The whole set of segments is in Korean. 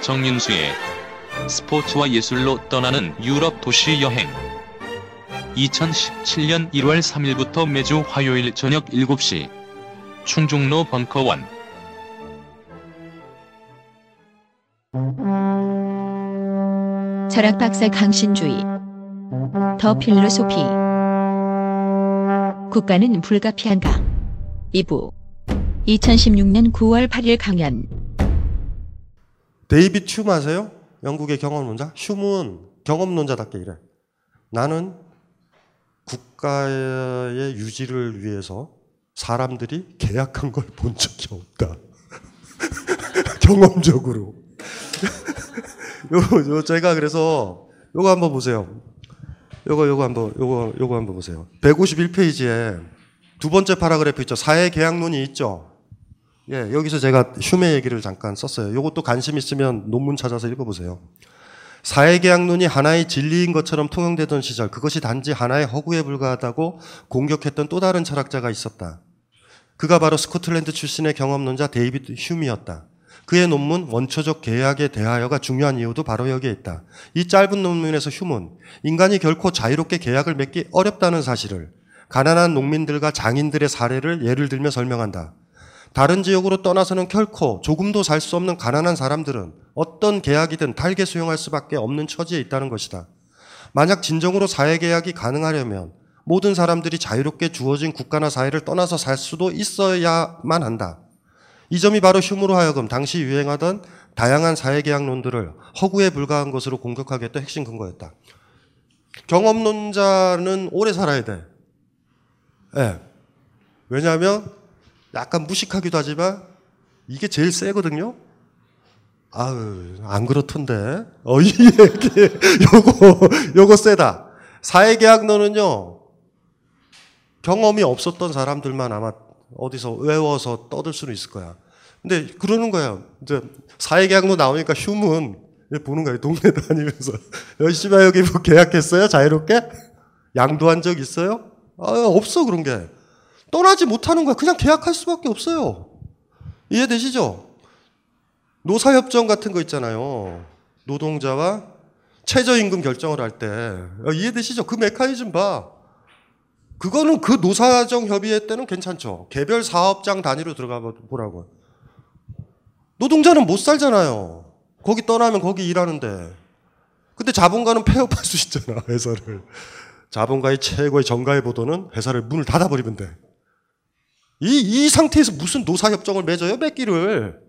정윤수의 스포츠와 예술로 떠나는 유럽 도시 여행. 2017년 1월 3일부터 매주 화요일 저녁 7시 충중로 벙커원. 철학 박사 강신주의 더 필로소피. 국가는 불가피한가? 2부. 2016년 9월 8일 강연 데이빗 흉 아세요? 영국의 경험론자? 흉은 경험론자답게 이래. 나는 국가의 유지를 위해서 사람들이 계약한 걸 본 적이 없다. 경험적으로. 요, 요, 제가 그래서 요거 한번 보세요. 요거, 요거 한번, 요거, 요거 한번 보세요. 151페이지에 두 번째 paragraph 있죠. 사회 계약론이 있죠. 예, 여기서 제가 흄의 얘기를 잠깐 썼어요. 요것도 관심 있으면 논문 찾아서 읽어보세요. 사회계약론이 하나의 진리인 것처럼 통용되던 시절, 그것이 단지 하나의 허구에 불과하다고 공격했던 또 다른 철학자가 있었다. 그가 바로 스코틀랜드 출신의 경험론자 데이비드 흄이었다. 그의 논문 원초적 계약에 대하여가 중요한 이유도 바로 여기에 있다. 이 짧은 논문에서 휴문, 인간이 결코 자유롭게 계약을 맺기 어렵다는 사실을 가난한 농민들과 장인들의 사례를 예를 들며 설명한다. 다른 지역으로 떠나서는 결코 조금도 살 수 없는 가난한 사람들은 어떤 계약이든 달게 수용할 수밖에 없는 처지에 있다는 것이다. 만약 진정으로 사회 계약이 가능하려면 모든 사람들이 자유롭게 주어진 국가나 사회를 떠나서 살 수도 있어야만 한다. 이 점이 바로 휴무로 하여금 당시 유행하던 다양한 사회계약론들을 허구에 불과한 것으로 공격하게 했던 핵심 근거였다. 경험론자는 오래 살아야 돼. 예. 네. 왜냐하면 약간 무식하기도 하지만 이게 제일 세거든요. 아유, 안 그렇던데. 어, 이 요거, 요거 세다. 사회계약론은요, 경험이 없었던 사람들만 아마 어디서 외워서 떠들 수는 있을 거야. 근데 그러는 거야. 이제 사회계약론 나오니까 휴문 보는 거야. 동네 다니면서. 열심히 여기 뭐 계약했어요? 자유롭게? 양도한 적 있어요? 아, 없어, 그런 게. 떠나지 못하는 거야. 그냥 계약할 수밖에 없어요. 이해되시죠? 노사협정 같은 거 있잖아요. 노동자와 최저임금 결정을 할 때. 어, 이해되시죠? 그 메커니즘 봐. 그거는 그 노사정 협의회 때는 괜찮죠. 개별 사업장 단위로 들어가 보라고. 노동자는 못 살잖아요. 거기 떠나면 거기 일하는데. 근데 자본가는 폐업할 수 있잖아, 회사를. 자본가의 최고의 정가의 보도는 회사를 문을 닫아버리면 돼. 이, 이 상태에서 무슨 노사협정을 맺어요? 맺기를.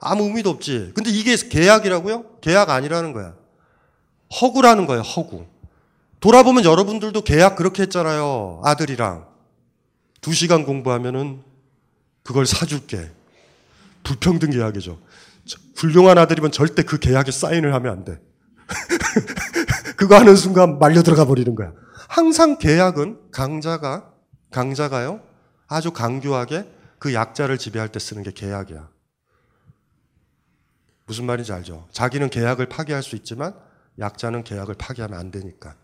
아무 의미도 없지. 근데 이게 계약이라고요? 계약 아니라는 거야. 허구라는 거예요, 허구. 돌아보면 여러분들도 계약 그렇게 했잖아요. 아들이랑. 두 시간 공부하면은 그걸 사줄게. 불평등 계약이죠. 훌륭한 아들이면 절대 그 계약에 사인을 하면 안 돼. 그거 하는 순간 말려 들어가 버리는 거야. 항상 계약은 강자가, 강자가요, 아주 강교하게 그 약자를 지배할 때 쓰는 게 계약이야. 무슨 말인지 알죠? 자기는 계약을 파기할 수 있지만 약자는 계약을 파기하면 안 되니까.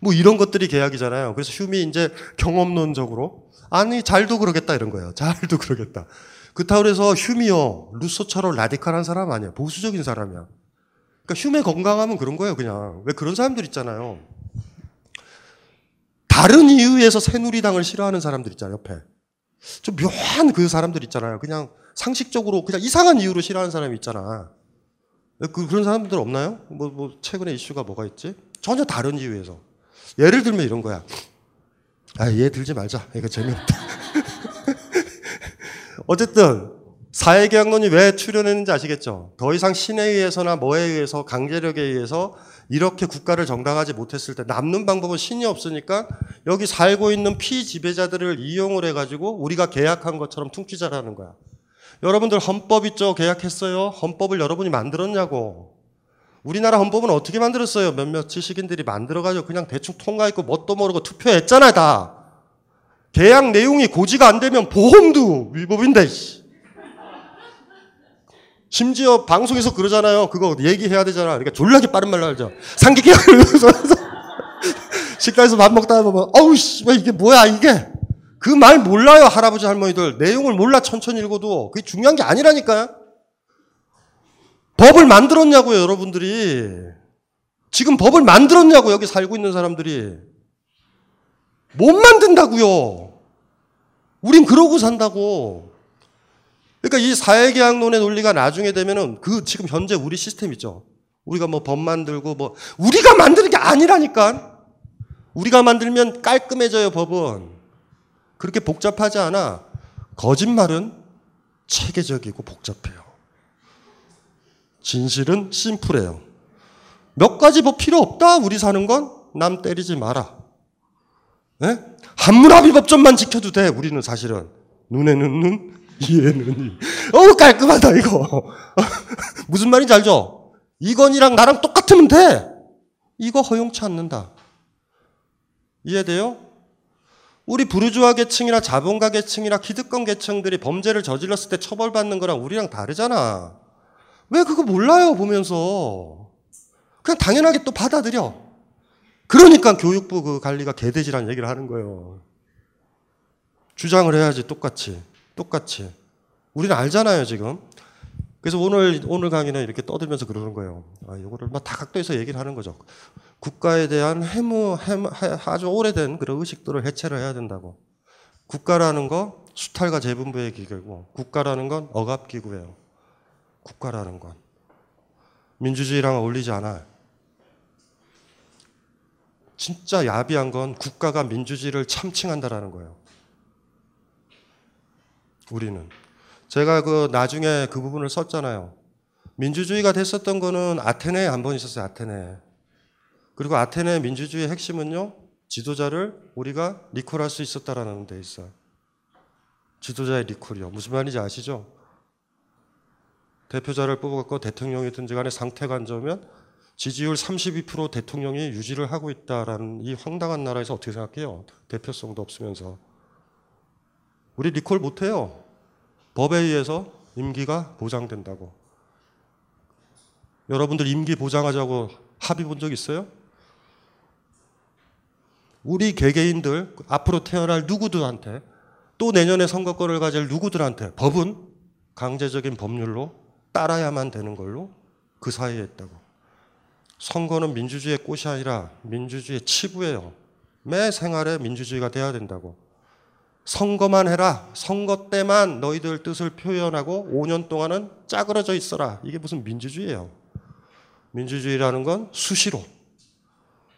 뭐 이런 것들이 계약이잖아요. 그래서 휴미 이제 경험론적으로 아니 잘도 그러겠다 이런 거예요. 잘도 그러겠다. 그렇다고 해서 휴미요 루소처럼 라디칼한 사람 아니야. 보수적인 사람이야. 그러니까 휴메 건강하면 그런 거예요. 그냥 왜 그런 사람들 있잖아요. 다른 이유에서 새누리당을 싫어하는 사람들 있잖아요, 옆에. 좀 묘한 그 사람들 있잖아요. 그냥 상식적으로 그냥 이상한 이유로 싫어하는 사람이 있잖아. 그, 그런 사람들 없나요? 뭐, 뭐, 최근에 이슈가 뭐가 있지? 전혀 다른 이유에서. 예를 들면 이런 거야. 아, 얘 들지 말자. 이거 재미없다. 어쨌든, 사회계약론이 왜 출현했는지 아시겠죠? 더 이상 신에 의해서나 뭐에 의해서 강제력에 의해서 이렇게 국가를 정당하지 못했을 때 남는 방법은 신이 없으니까 여기 살고 있는 피지배자들을 이용을 해가지고 우리가 계약한 것처럼 퉁치자라는 거야. 여러분들 헌법 있죠? 계약했어요? 헌법을 여러분이 만들었냐고. 우리나라 헌법은 어떻게 만들었어요? 몇몇 지식인들이 만들어가지고 그냥 대충 통과했고 뭣도 모르고 투표했잖아, 다. 계약 내용이 고지가 안 되면 보험도 위법인데, 씨. 심지어 방송에서 그러잖아요. 그거 얘기해야 되잖아. 그러니까 졸라게 빠른 말로 하죠. 상기계약을 식당에서 밥 먹다 보면, 어우, 씨, 이게 뭐야, 이게. 그 말 몰라요, 할아버지, 할머니들. 내용을 몰라, 천천히 읽어도. 그게 중요한 게 아니라니까요. 법을 만들었냐고요, 여러분들이. 지금 법을 만들었냐고, 여기 살고 있는 사람들이. 못 만든다고요. 우린 그러고 산다고. 그러니까 이 사회계약론의 논리가 나중에 되면은 그 지금 현재 우리 시스템 있죠. 우리가 뭐 법 만들고 뭐 우리가 만드는 게 아니라니까. 우리가 만들면 깔끔해져요, 법은. 그렇게 복잡하지 않아. 거짓말은 체계적이고 복잡해요. 진실은 심플해요. 몇 가지 뭐 필요 없다. 우리 사는 건 남 때리지 마라. 네? 한무라비 법전만 지켜도 돼. 우리는 사실은 눈에는 눈, 이에는 이. 어우 깔끔하다 이거. 무슨 말인지 알죠? 이건이랑 나랑 똑같으면 돼. 이거 허용치 않는다. 이해돼요? 우리 부르주아 계층이나 자본가 계층이나 기득권 계층들이 범죄를 저질렀을 때 처벌받는 거랑 우리랑 다르잖아. 왜 그거 몰라요, 보면서. 그냥 당연하게 또 받아들여. 그러니까 교육부 그 관리가 개돼지라는 얘기를 하는 거예요. 주장을 해야지, 똑같이. 똑같이. 우리는 알잖아요, 지금. 그래서 오늘, 오늘 강의는 이렇게 떠들면서 그러는 거예요. 아, 이거를 막 다 각도에서 얘기를 하는 거죠. 국가에 대한 해무, 해무, 아주 오래된 그런 의식들을 해체를 해야 된다고. 국가라는 거 수탈과 재분배의 기계고, 국가라는 건 억압기구예요. 국가라는 건. 민주주의랑 어울리지 않아요. 진짜 야비한 건 국가가 민주주의를 참칭한다라는 거예요. 우리는. 제가 그 나중에 그 부분을 썼잖아요. 민주주의가 됐었던 거는 아테네에 한 번 있었어요, 아테네. 그리고 아테네 민주주의의 핵심은요, 지도자를 우리가 리콜할 수 있었다라는 데 있어요. 지도자의 리콜이요. 무슨 말인지 아시죠? 대표자를 뽑아갖고 대통령이든지 간에 상태가 안 좋으면 지지율 32% 대통령이 유지를 하고 있다라는 이 황당한 나라에서 어떻게 생각해요? 대표성도 없으면서. 우리 리콜 못해요. 법에 의해서 임기가 보장된다고. 여러분들 임기 보장하자고 합의 본 적 있어요? 우리 개개인들 앞으로 태어날 누구들한테 또 내년에 선거권을 가질 누구들한테 법은 강제적인 법률로 따라야만 되는 걸로 그 사이에 있다고. 선거는 민주주의의 꽃이 아니라 민주주의의 치부예요. 매 생활에 민주주의가 돼야 된다고. 선거만 해라. 선거 때만 너희들 뜻을 표현하고 5년 동안은 짜그러져 있어라. 이게 무슨 민주주의예요. 민주주의라는 건 수시로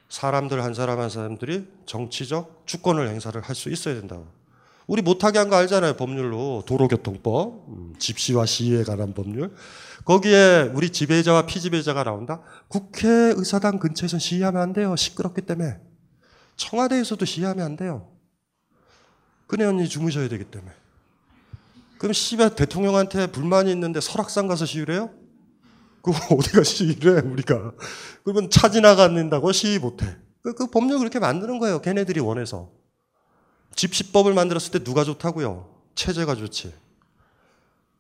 사람들 한 사람 한 사람들이 정치적 주권을 행사를 할 수 있어야 된다고. 우리 못하게 한 거 알잖아요. 법률로. 도로교통법, 음, 집시와 시위에 관한 법률. 거기에 우리 지배자와 피지배자가 나온다? 국회의사당 근처에서 시위하면 안 돼요. 시끄럽기 때문에. 청와대에서도 시위하면 안 돼요. 그네 언니 주무셔야 되기 때문에. 그럼 씨발 대통령한테 불만이 있는데 설악산 가서 시위를 해요? 그 어디가 시위를 해, 우리가. 그러면 차 지나가는다고 시위 못해. 그, 그 법률 그렇게 만드는 거예요. 걔네들이 원해서. 집시법을 만들었을 때 누가 좋다고요? 체제가 좋지.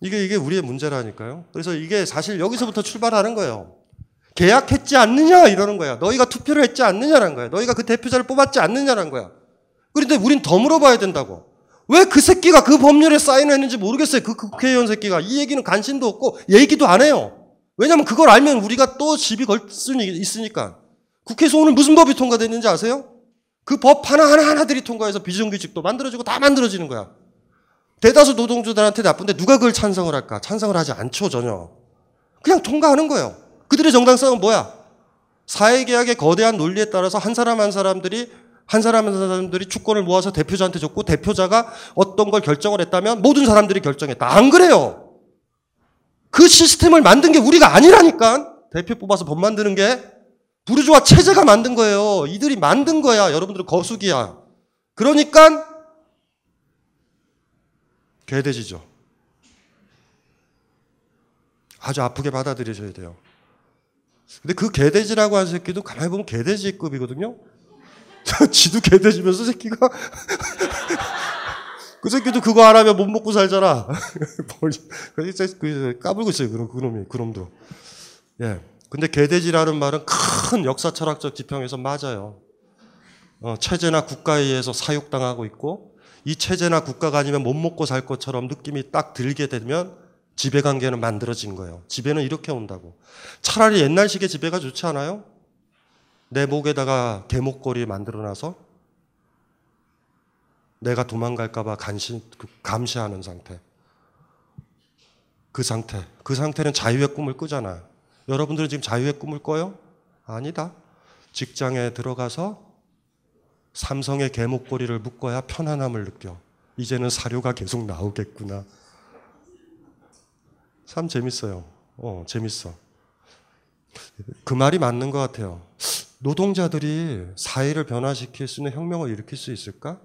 이게, 이게 우리의 문제라니까요. 그래서 이게 사실 여기서부터 출발하는 거예요. 계약했지 않느냐? 이러는 거야. 너희가 투표를 했지 않느냐라는 거야. 너희가 그 대표자를 뽑았지 않느냐라는 거야. 그런데 우린 더 물어봐야 된다고. 왜 그 새끼가 그 법률에 사인을 했는지 모르겠어요. 그 국회의원 새끼가. 이 얘기는 관심도 없고 얘기도 안 해요. 왜냐면 그걸 알면 우리가 또 시비 걸수 있으니까. 국회에서 오늘 무슨 법이 통과됐는지 아세요? 그 법 하나하나 하나들이 통과해서 비정규직도 만들어지고 다 만들어지는 거야. 대다수 노동주들한테 나쁜데 누가 그걸 찬성을 할까? 찬성을 하지 않죠, 전혀. 그냥 통과하는 거예요. 그들의 정당성은 뭐야? 사회계약의 거대한 논리에 따라서 한 사람 한 사람들이 한 사람 한 사람들이 주권을 모아서 대표자한테 줬고 대표자가 어떤 걸 결정을 했다면 모든 사람들이 결정했다. 안 그래요. 그 시스템을 만든 게 우리가 아니라니까. 대표 뽑아서 법 만드는 게 부르주아 체제가 만든 거예요. 이들이 만든 거야. 여러분들은 거수기야. 그러니까 개돼지죠. 아주 아프게 받아들여져야 돼요. 근데 그 개돼지라고 하는 새끼도 가만히 보면 개돼지급이거든요. 지도 개돼지면서 새끼가 그 새끼도 그거 안 하면 못 먹고 살잖아. 그 까불고 있어요. 그럼 그놈이 그놈도. 예. 근데 개돼지라는 말은 큰 역사 철학적 지평에서 맞아요. 어, 체제나 국가에 의해서 사육당하고 있고 이 체제나 국가가 아니면 못 먹고 살 것처럼 느낌이 딱 들게 되면 지배 관계는 만들어진 거예요. 지배는 이렇게 온다고. 차라리 옛날식의 지배가 좋지 않아요? 내 목에다가 개목걸이 만들어놔서 내가 도망갈까봐 간신, 감시하는 상태. 그 상태. 그 상태는 자유의 꿈을 꾸잖아. 여러분들은 지금 자유의 꿈을 꿔요? 아니다. 직장에 들어가서 삼성의 개목걸이를 묶어야 편안함을 느껴. 이제는 사료가 계속 나오겠구나. 참 재밌어요. 어, 재밌어. 그 말이 맞는 것 같아요. 노동자들이 사회를 변화시킬 수 있는 혁명을 일으킬 수 있을까?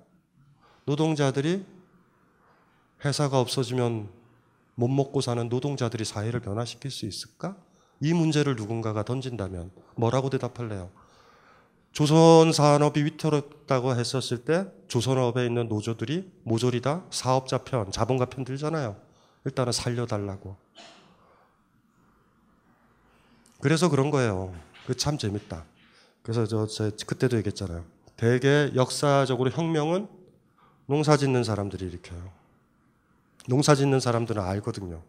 노동자들이 회사가 없어지면 못 먹고 사는 노동자들이 사회를 변화시킬 수 있을까? 이 문제를 누군가가 던진다면 뭐라고 대답할래요? 조선 산업이 위태롭다고 했었을 때 조선업에 있는 노조들이 모조리 다 사업자 편, 자본가 편 들잖아요. 일단은 살려달라고. 그래서 그런 거예요. 그 참 재밌다. 그래서 저, 저 그때도 얘기했잖아요. 대개 역사적으로 혁명은 농사 짓는 사람들이 일으켜요. 농사 짓는 사람들은 알거든요.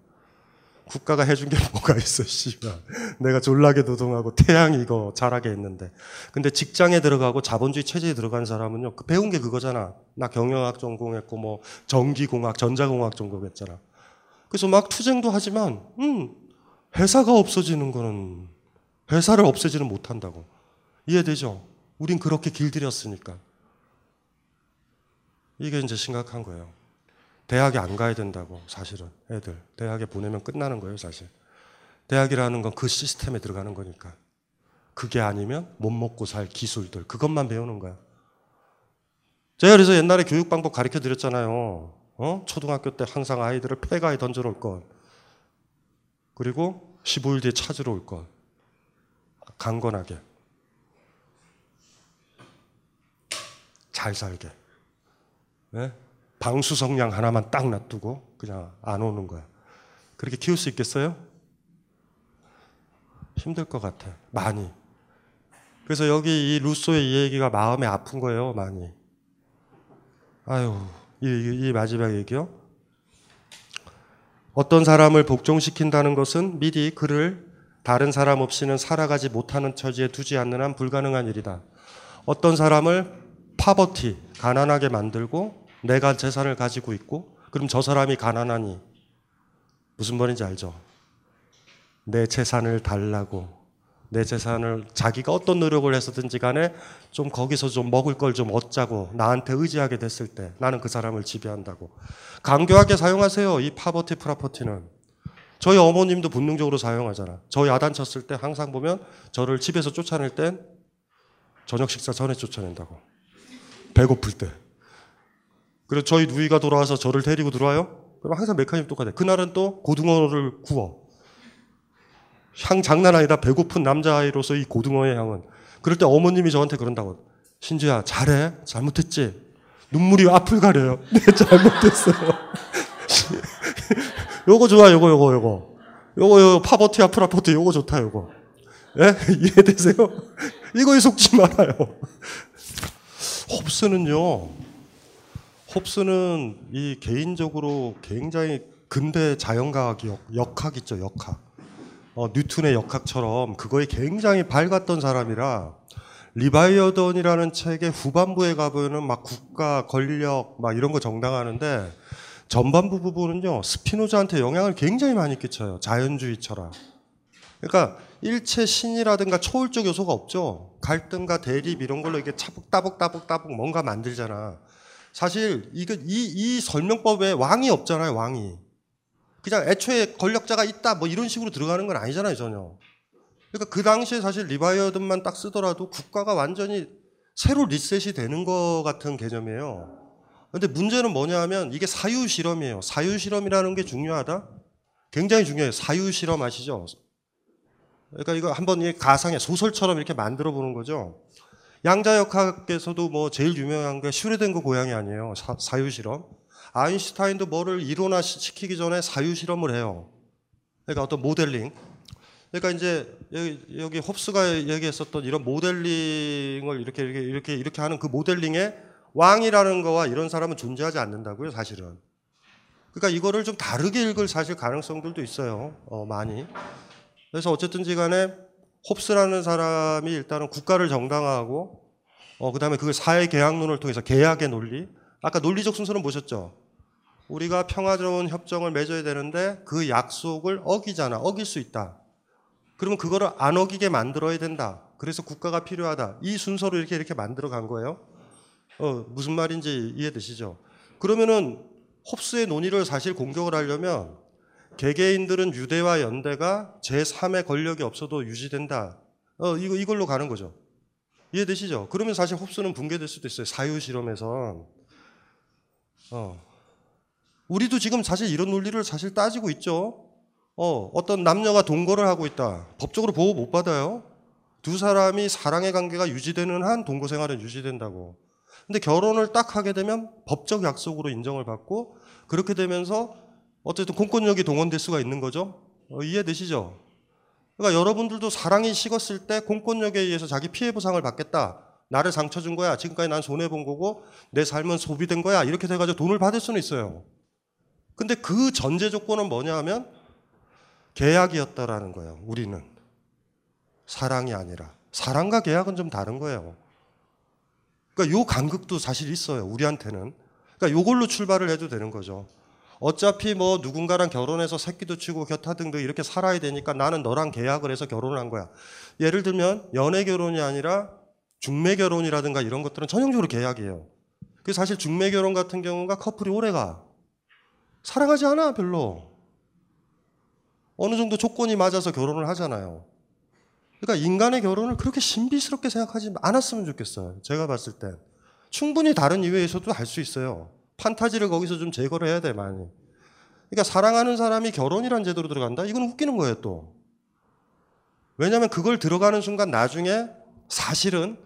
국가가 해준 게 뭐가 있어, 씨발. 내가 졸라게 노동하고 태양 이거 잘하게 했는데. 근데 직장에 들어가고 자본주의 체제에 들어간 사람은요, 그 배운 게 그거잖아. 나 경영학 전공했고, 뭐, 전기공학, 전자공학 전공했잖아. 그래서 막 투쟁도 하지만, 음, 회사가 없어지는 거는, 회사를 없애지는 못한다고. 이해되죠? 우린 그렇게 길들였으니까. 이게 이제 심각한 거예요. 대학에 안 가야 된다고 사실은 애들 대학에 보내면 끝나는 거예요 사실 대학이라는 건 그 시스템에 들어가는 거니까 그게 아니면 못 먹고 살 기술들 그것만 배우는 거야 제가 그래서 옛날에 교육 방법 가르쳐 드렸잖아요 어? 초등학교 때 항상 아이들을 폐가에 던져 놓을 것 그리고 15일 뒤에 찾으러 올 것 강건하게 잘 살게 네? 방수 성냥 하나만 딱 놔두고 그냥 안 오는 거야. 그렇게 키울 수 있겠어요? 힘들 것 같아. 많이. 그래서 여기 이 루소의 이 얘기가 마음에 아픈 거예요, 많이. 아유, 이, 이, 이 마지막 얘기요. 어떤 사람을 복종시킨다는 것은 미리 그를 다른 사람 없이는 살아가지 못하는 처지에 두지 않는 한 불가능한 일이다. 어떤 사람을 파버티, 가난하게 만들고 내가 재산을 가지고 있고 그럼 저 사람이 가난하니 무슨 말인지 알죠? 내 재산을 달라고. 내 재산을 자기가 어떤 노력을 해서든지 간에 좀 거기서 좀 먹을 걸 좀 얻자고 나한테 의지하게 됐을 때 나는 그 사람을 지배한다고. 강교하게 사용하세요 이 파버티 프라퍼티는. 저희 어머님도 본능적으로 사용하잖아. 저 야단 쳤을 때 항상 보면 저를 집에서 쫓아낼 땐 저녁 식사 전에 쫓아낸다고 배고플 때 그래서 저희 누이가 돌아와서 저를 데리고 들어와요. 그럼 항상 메커니즘 똑같아요. 그날은 또 고등어를 구워. 향 장난 아니다. 배고픈 남자아이로서 이 고등어의 향은. 그럴 때 어머님이 저한테 그런다고. 신주야, 잘해. 잘못했지? 눈물이 앞을 가려요. 네, 잘못했어요. 요거 좋아, 요거, 요거, 요거. 요거, 요거, 파버티, 아프라포트, 요거 좋다, 요거. 예? 이해 되세요? 이거에 속지 말아요. 홉스는요, 홉스는 이 개인적으로 굉장히 근대 자연과학 역학 있죠, 역학. 어, 뉴턴의 역학처럼 그거에 굉장히 밝았던 사람이라 리바이어던이라는 책의 후반부에 가보면은 막 국가 권력 막 이런 거 정당화하는데 전반부 부분은요 스피노자한테 영향을 굉장히 많이 끼쳐요 자연주의 철학. 그러니까 일체 신이라든가 초월적 요소가 없죠. 갈등과 대립 이런 걸로 이게 차북 따북 따북 따북 뭔가 만들잖아. 사실 이거 이, 이 설명법에 왕이 없잖아요, 왕이. 그냥 애초에 권력자가 있다 뭐 이런 식으로 들어가는 건 아니잖아요, 전혀. 그러니까 그 당시에 사실 리바이어든만 딱 쓰더라도 국가가 완전히 새로 리셋이 되는 것 같은 개념이에요. 근데 문제는 뭐냐 하면 이게 사유 실험이에요. 사유 실험이라는 게 중요하다. 굉장히 중요해요. 사유 실험 아시죠? 그러니까 이거 한번 이 가상의 소설처럼 이렇게 만들어 보는 거죠. 양자역학에서도 뭐 제일 유명한 게 슈레덴거 고양이 아니에요. 사, 유 실험. 아인슈타인도 뭐를 이론화 시키기 전에 사유 실험을 해요. 그러니까 어떤 모델링. 그러니까 이제 여기, 여기 홉스가 얘기했었던 이런 모델링을 이렇게 이렇게 이렇게 이렇게 하는 그 모델링에 왕이라는 거와 이런 사람은 존재하지 않는다고요, 사실은. 그러니까 이거를 좀 다르게 읽을 사실 가능성들도 있어요. 어, 많이. 그래서 어쨌든지 간에 홉스라는 사람이 일단은 국가를 정당화하고 어, 그 다음에 그걸 사회 계약론을 통해서 계약의 논리. 아까 논리적 순서는 보셨죠? 우리가 평화로운 협정을 맺어야 되는데 그 약속을 어기잖아. 어길 수 있다. 그러면 그거를 안 어기게 만들어야 된다. 그래서 국가가 필요하다. 이 순서로 이렇게 이렇게 만들어 간 거예요. 어, 무슨 말인지 이해되시죠? 그러면은 홉스의 논의를 사실 공격을 하려면 개개인들은 유대와 연대가 제3의 권력이 없어도 유지된다. 어, 이거, 이걸로 가는 거죠. 이해되시죠? 그러면 사실 홉스는 붕괴될 수도 있어요. 사유 실험에선. 어. 우리도 지금 사실 이런 논리를 사실 따지고 있죠. 어, 어떤 남녀가 동거를 하고 있다. 법적으로 보호 못 받아요. 두 사람이 사랑의 관계가 유지되는 한 동거 생활은 유지된다고. 근데 결혼을 딱 하게 되면 법적 약속으로 인정을 받고 그렇게 되면서 어쨌든 공권력이 동원될 수가 있는 거죠. 어, 이해되시죠? 그러니까 여러분들도 사랑이 식었을 때 공권력에 의해서 자기 피해 보상을 받겠다. 나를 상처 준 거야. 지금까지 난 손해 본 거고 내 삶은 소비된 거야. 이렇게 돼 가지고 돈을 받을 수는 있어요. 근데 그 전제 조건은 뭐냐 하면 계약이었다라는 거예요. 우리는 사랑이 아니라 사랑과 계약은 좀 다른 거예요. 그러니까 요 간극도 사실 있어요. 우리한테는. 그러니까 요걸로 출발을 해도 되는 거죠. 어차피 뭐 누군가랑 결혼해서 새끼도 치고 곁하등도 이렇게 살아야 되니까 나는 너랑 계약을 해서 결혼을 한 거야. 예를 들면 연애 결혼이 아니라 중매 결혼이라든가 이런 것들은 전형적으로 계약이에요. 그 사실 중매 결혼 같은 경우가 커플이 오래가 사랑하지 않아 별로. 어느 정도 조건이 맞아서 결혼을 하잖아요. 그러니까 인간의 결혼을 그렇게 신비스럽게 생각하지 않았으면 좋겠어요. 제가 봤을 땐. 충분히 다른 이유에서도 할 수 있어요. 판타지를 거기서 좀 제거를 해야 돼, 많이. 그러니까 사랑하는 사람이 결혼이란 제도로 들어간다? 이건 웃기는 거예요, 또. 왜냐하면 그걸 들어가는 순간 나중에 사실은,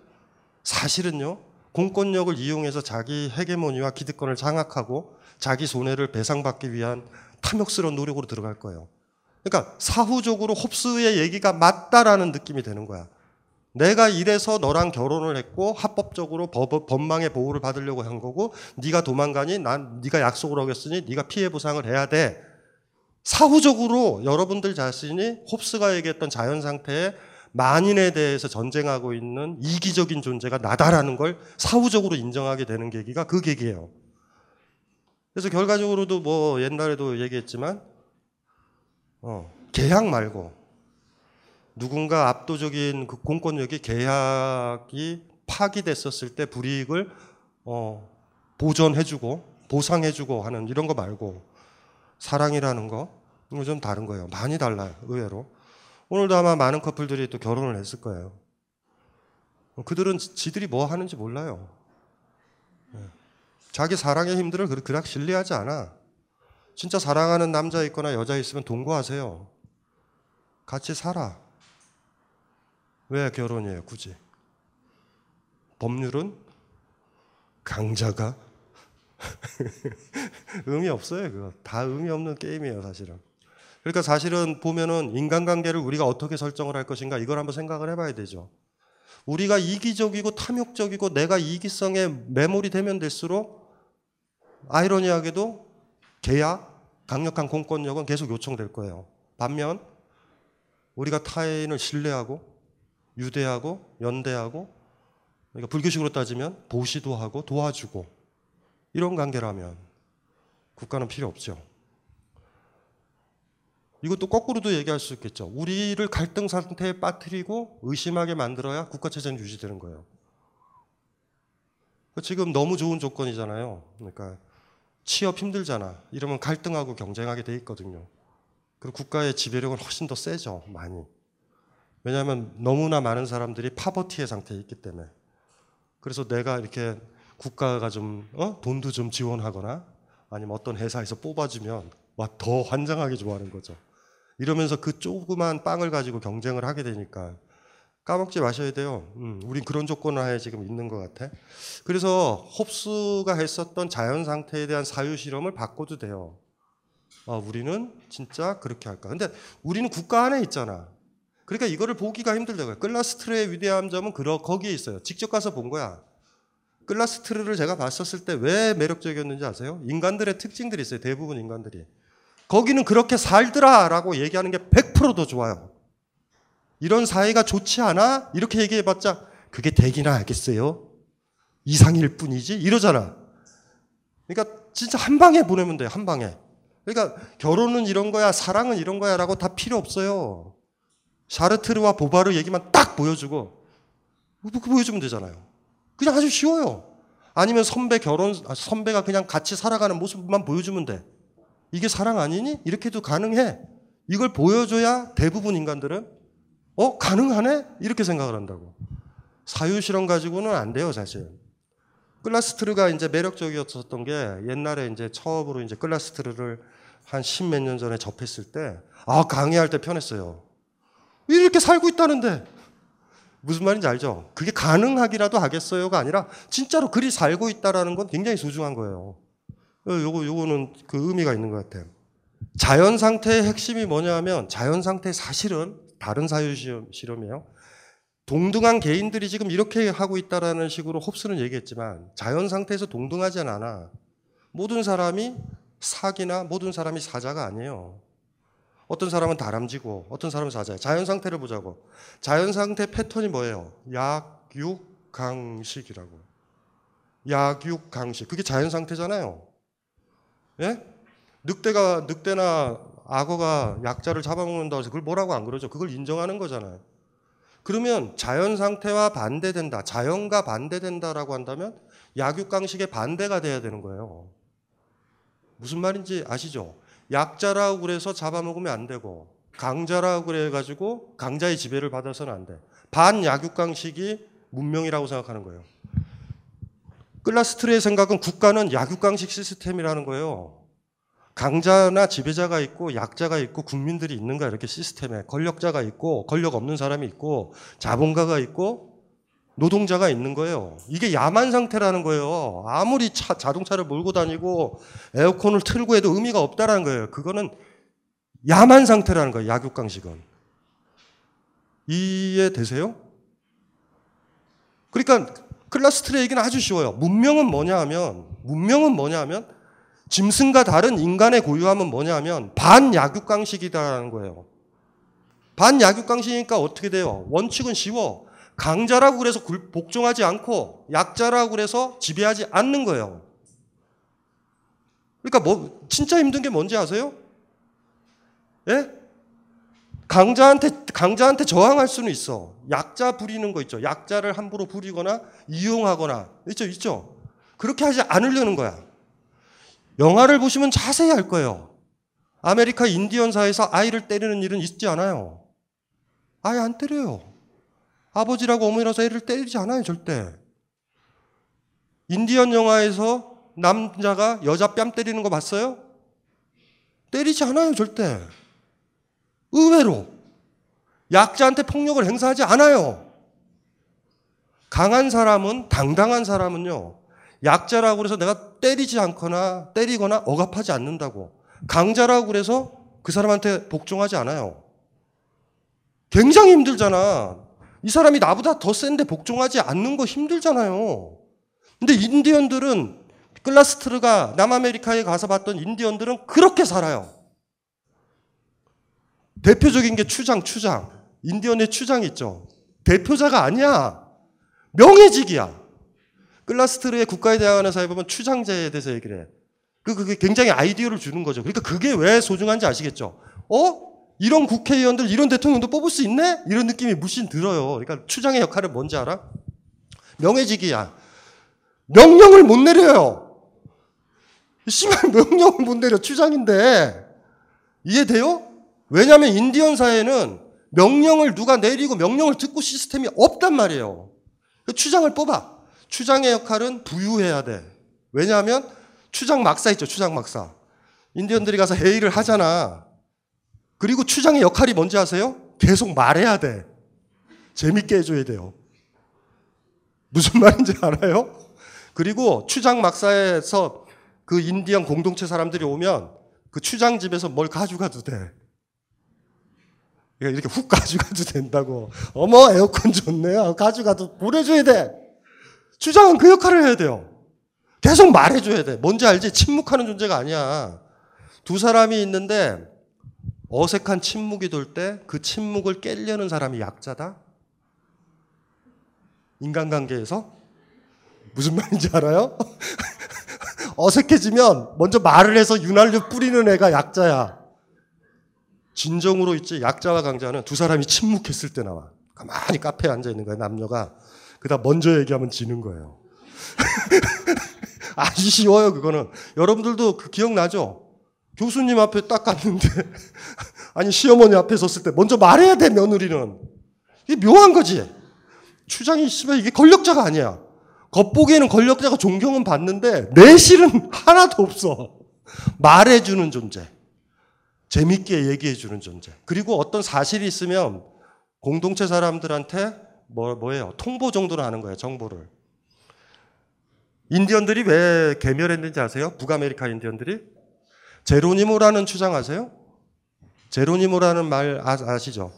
사실은요, 공권력을 이용해서 자기 헤게모니와 기득권을 장악하고 자기 손해를 배상받기 위한 탐욕스러운 노력으로 들어갈 거예요. 그러니까 사후적으로 홉스의 얘기가 맞다라는 느낌이 되는 거야. 내가 이래서 너랑 결혼을 했고 합법적으로 법, 법망의 보호를 받으려고 한 거고 네가 도망가니 난 네가 약속을 어겼으니 네가 피해 보상을 해야 돼. 사후적으로 여러분들 자신이 홉스가 얘기했던 자연 상태에 만인에 대해서 전쟁하고 있는 이기적인 존재가 나다라는 걸 사후적으로 인정하게 되는 계기가 그 계기예요. 그래서 결과적으로도 뭐 옛날에도 얘기했지만 어, 계약 말고 누군가 압도적인 그 공권력이 계약이 파기됐었을 때 불이익을 어, 보전해주고 보상해주고 하는 이런 거 말고 사랑이라는 거 이거 좀 다른 거예요. 많이 달라요. 의외로. 오늘도 아마 많은 커플들이 또 결혼을 했을 거예요. 그들은 지들이 뭐 하는지 몰라요. 예. 자기 사랑의 힘들을 그렇게 신뢰하지 않아. 진짜 사랑하는 남자 있거나 여자 있으면 동거하세요. 같이 살아. 왜 결혼이에요, 굳이? 법률은 강자가 의미 없어요, 그거. 다 의미 없는 게임이에요, 사실은. 그러니까 사실은 보면은 인간관계를 우리가 어떻게 설정을 할 것인가 이걸 한번 생각을 해봐야 되죠. 우리가 이기적이고 탐욕적이고 내가 이기성에 매몰이 되면 될수록 아이러니하게도 계약, 강력한 공권력은 계속 요청될 거예요. 반면 우리가 타인을 신뢰하고 유대하고 연대하고 그러니까 불교식으로 따지면 보시도 하고 도와주고 이런 관계라면 국가는 필요 없죠. 이것도 거꾸로도 얘기할 수 있겠죠. 우리를 갈등 상태에 빠뜨리고 의심하게 만들어야 국가 체제는 유지되는 거예요. 지금 너무 좋은 조건이잖아요. 그러니까 취업 힘들잖아. 이러면 갈등하고 경쟁하게 돼 있거든요. 그리고 국가의 지배력은 훨씬 더 세죠. 많이. 왜냐하면 너무나 많은 사람들이 파버티의 상태에 있기 때문에. 그래서 내가 이렇게 국가가 좀 어? 돈도 좀 지원하거나 아니면 어떤 회사에서 뽑아주면 막더 환장하게 좋아하는 거죠. 이러면서 그 조그만 빵을 가지고 경쟁을 하게 되니까 까먹지 마셔야 돼요. 음, 우린 그런 조건 하에 지금 있는 것 같아. 그래서 홉스가 했었던 자연 상태에 대한 사유 실험을 바꿔도 돼요. 아, 우리는 진짜 그렇게 할까? 근데 우리는 국가 안에 있잖아. 그러니까 이거를 보기가 힘들다고요. 클라스트르의 위대한 점은 그러, 거기에 있어요. 직접 가서 본 거야. 클라스트르를 제가 봤었을 때 왜 매력적이었는지 아세요? 인간들의 특징들이 있어요. 대부분 인간들이. 거기는 그렇게 살더라 라고 얘기하는 게 100%더 좋아요. 이런 사회가 좋지 않아? 이렇게 얘기해봤자 그게 되기나 하겠어요? 이상일 뿐이지? 이러잖아. 그러니까 진짜 한 방에 보내면 돼요. 한 방에. 그러니까 결혼은 이런 거야, 사랑은 이런 거야 라고 다 필요 없어요. 샤르트르와 보바르 얘기만 딱 보여주고 그 보여주면 되잖아요. 그냥 아주 쉬워요. 아니면 선배 결혼 아, 선배가 그냥 같이 살아가는 모습만 보여주면 돼. 이게 사랑 아니니? 이렇게도 가능해. 이걸 보여줘야 대부분 인간들은 어 가능하네 이렇게 생각을 한다고. 사유 실험 가지고는 안 돼요 사실. 클라스트르가 이제 매력적이었었던 게 옛날에 이제 처음으로 이제 클라스트르를 한 십 몇 년 전에 접했을 때, 아, 강의할 때 편했어요. 이렇게 살고 있다는데. 무슨 말인지 알죠? 그게 가능하기라도 하겠어요가 아니라, 진짜로 그리 살고 있다라는 건 굉장히 소중한 거예요. 어, 요거, 요거는 그 의미가 있는 것 같아요. 자연 상태의 핵심이 뭐냐 하면, 자연 상태 사실은 다른 사유 실험이에요. 동등한 개인들이 지금 이렇게 하고 있다라는 식으로 홉스는 얘기했지만 자연 상태에서 동등하지 않아. 모든 사람이 사기나 모든 사람이 사자가 아니에요. 어떤 사람은 다람쥐고 어떤 사람은 사자예요. 자연 상태를 보자고. 자연 상태 패턴이 뭐예요? 약육강식이라고. 약육강식. 그게 자연 상태잖아요. 예? 늑대가 늑대나 악어가 약자를 잡아먹는다고 해서 그걸 뭐라고 안 그러죠? 그걸 인정하는 거잖아요. 그러면 자연 상태와 반대된다. 자연과 반대된다라고 한다면 약육강식의 반대가 돼야 되는 거예요. 무슨 말인지 아시죠? 약자라고 그래서 잡아먹으면 안 되고 강자라고 그래가지고 강자의 지배를 받아서는 안 돼. 반약육강식이 문명이라고 생각하는 거예요. 클라스트르의 생각은 국가는 약육강식 시스템이라는 거예요. 강자나 지배자가 있고 약자가 있고 국민들이 있는가 이렇게 시스템에 권력자가 있고 권력 없는 사람이 있고 자본가가 있고 노동자가 있는 거예요. 이게 야만 상태라는 거예요. 아무리 차, 자동차를 몰고 다니고 에어컨을 틀고 해도 의미가 없다라는 거예요. 그거는 야만 상태라는 거예요. 약육강식은. 이해 되세요? 그러니까 클라스트레 얘기는 아주 쉬워요. 문명은 뭐냐 하면 문명은 뭐냐 하면 짐승과 다른 인간의 고유함은 뭐냐 하면 반약육강식이다라는 거예요. 반약육강식이니까 어떻게 돼요? 원칙은 쉬워. 강자라고 그래서 복종하지 않고 약자라고 그래서 지배하지 않는 거예요. 그러니까 뭐 진짜 힘든 게 뭔지 아세요? 예? 강자한테 강자한테 저항할 수는 있어. 약자 부리는 거 있죠. 약자를 함부로 부리거나 이용하거나 있죠, 있죠. 그렇게 하지 않으려는 거야. 영화를 보시면 자세히 알 거예요. 아메리카 인디언 사회에서 아이를 때리는 일은 있지 않아요. 아예 안 때려요. 아버지라고 어머니라서 애를 때리지 않아요, 절대. 인디언 영화에서 남자가 여자 뺨 때리는 거 봤어요? 때리지 않아요, 절대. 의외로. 약자한테 폭력을 행사하지 않아요. 강한 사람은, 당당한 사람은요, 약자라고 그래서 내가 때리지 않거나 때리거나 억압하지 않는다고. 강자라고 그래서 그 사람한테 복종하지 않아요. 굉장히 힘들잖아. 이 사람이 나보다 더 센데 복종하지 않는 거 힘들잖아요. 근데 인디언들은 클라스트르가 남아메리카에 가서 봤던 인디언들은 그렇게 살아요. 대표적인 게 추장, 추장. 인디언의 추장 있죠. 대표자가 아니야. 명예직이야. 클라스트르의 국가에 대항하는 사회 보면 추장제에 대해서 얘기를 해. 그, 그게 굉장히 아이디어를 주는 거죠. 그러니까 그게 왜 소중한지 아시겠죠? 어? 이런 국회의원들, 이런 대통령도 뽑을 수 있네? 이런 느낌이 무신 들어요. 그러니까 추장의 역할은 뭔지 알아? 명예직이야. 명령을 못 내려요. 심한 명령을 못 내려. 추장인데. 이해돼요? 왜냐하면 인디언 사회는 명령을 누가 내리고 명령을 듣고 시스템이 없단 말이에요. 추장을 뽑아. 추장의 역할은 부유해야 돼. 왜냐하면 추장 막사 있죠. 추장 막사. 인디언들이 가서 회의를 하잖아. 그리고 추장의 역할이 뭔지 아세요? 계속 말해야 돼. 재밌게 해줘야 돼요. 무슨 말인지 알아요? 그리고 추장 막사에서 그 인디언 공동체 사람들이 오면 그 추장 집에서 뭘 가져가도 돼. 이렇게 훅 가져가도 된다고. 어머, 에어컨 좋네요. 가져가도 보내줘야 돼. 추장은 그 역할을 해야 돼요. 계속 말해줘야 돼. 뭔지 알지? 침묵하는 존재가 아니야. 두 사람이 있는데 어색한 침묵이 돌 때 그 침묵을 깨려는 사람이 약자다? 인간관계에서? 무슨 말인지 알아요? 어색해지면 먼저 말을 해서 윤활유 뿌리는 애가 약자야. 진정으로 있지 약자와 강자는 두 사람이 침묵했을 때 나와. 가만히 카페에 앉아 있는 거야 남녀가. 그다음 먼저 얘기하면 지는 거예요. 아주 쉬워요 그거는. 여러분들도 그 기억나죠? 교수님 앞에 딱 갔는데 아니 시어머니 앞에 섰을 때 먼저 말해야 돼 며느리는. 이게 묘한 거지. 추장이 씨발 이게 권력자가 아니야. 겉보기에는 권력자가 존경은 받는데 내 실은 하나도 없어. 말해주는 존재. 재밌게 얘기해주는 존재. 그리고 어떤 사실이 있으면 공동체 사람들한테 뭐, 뭐예요? 통보 정도는 하는 거예요, 정보를. 인디언들이 왜 궤멸했는지 아세요? 북아메리카 인디언들이? 제로니모라는 추장 아세요? 제로니모라는 말 아, 아시죠?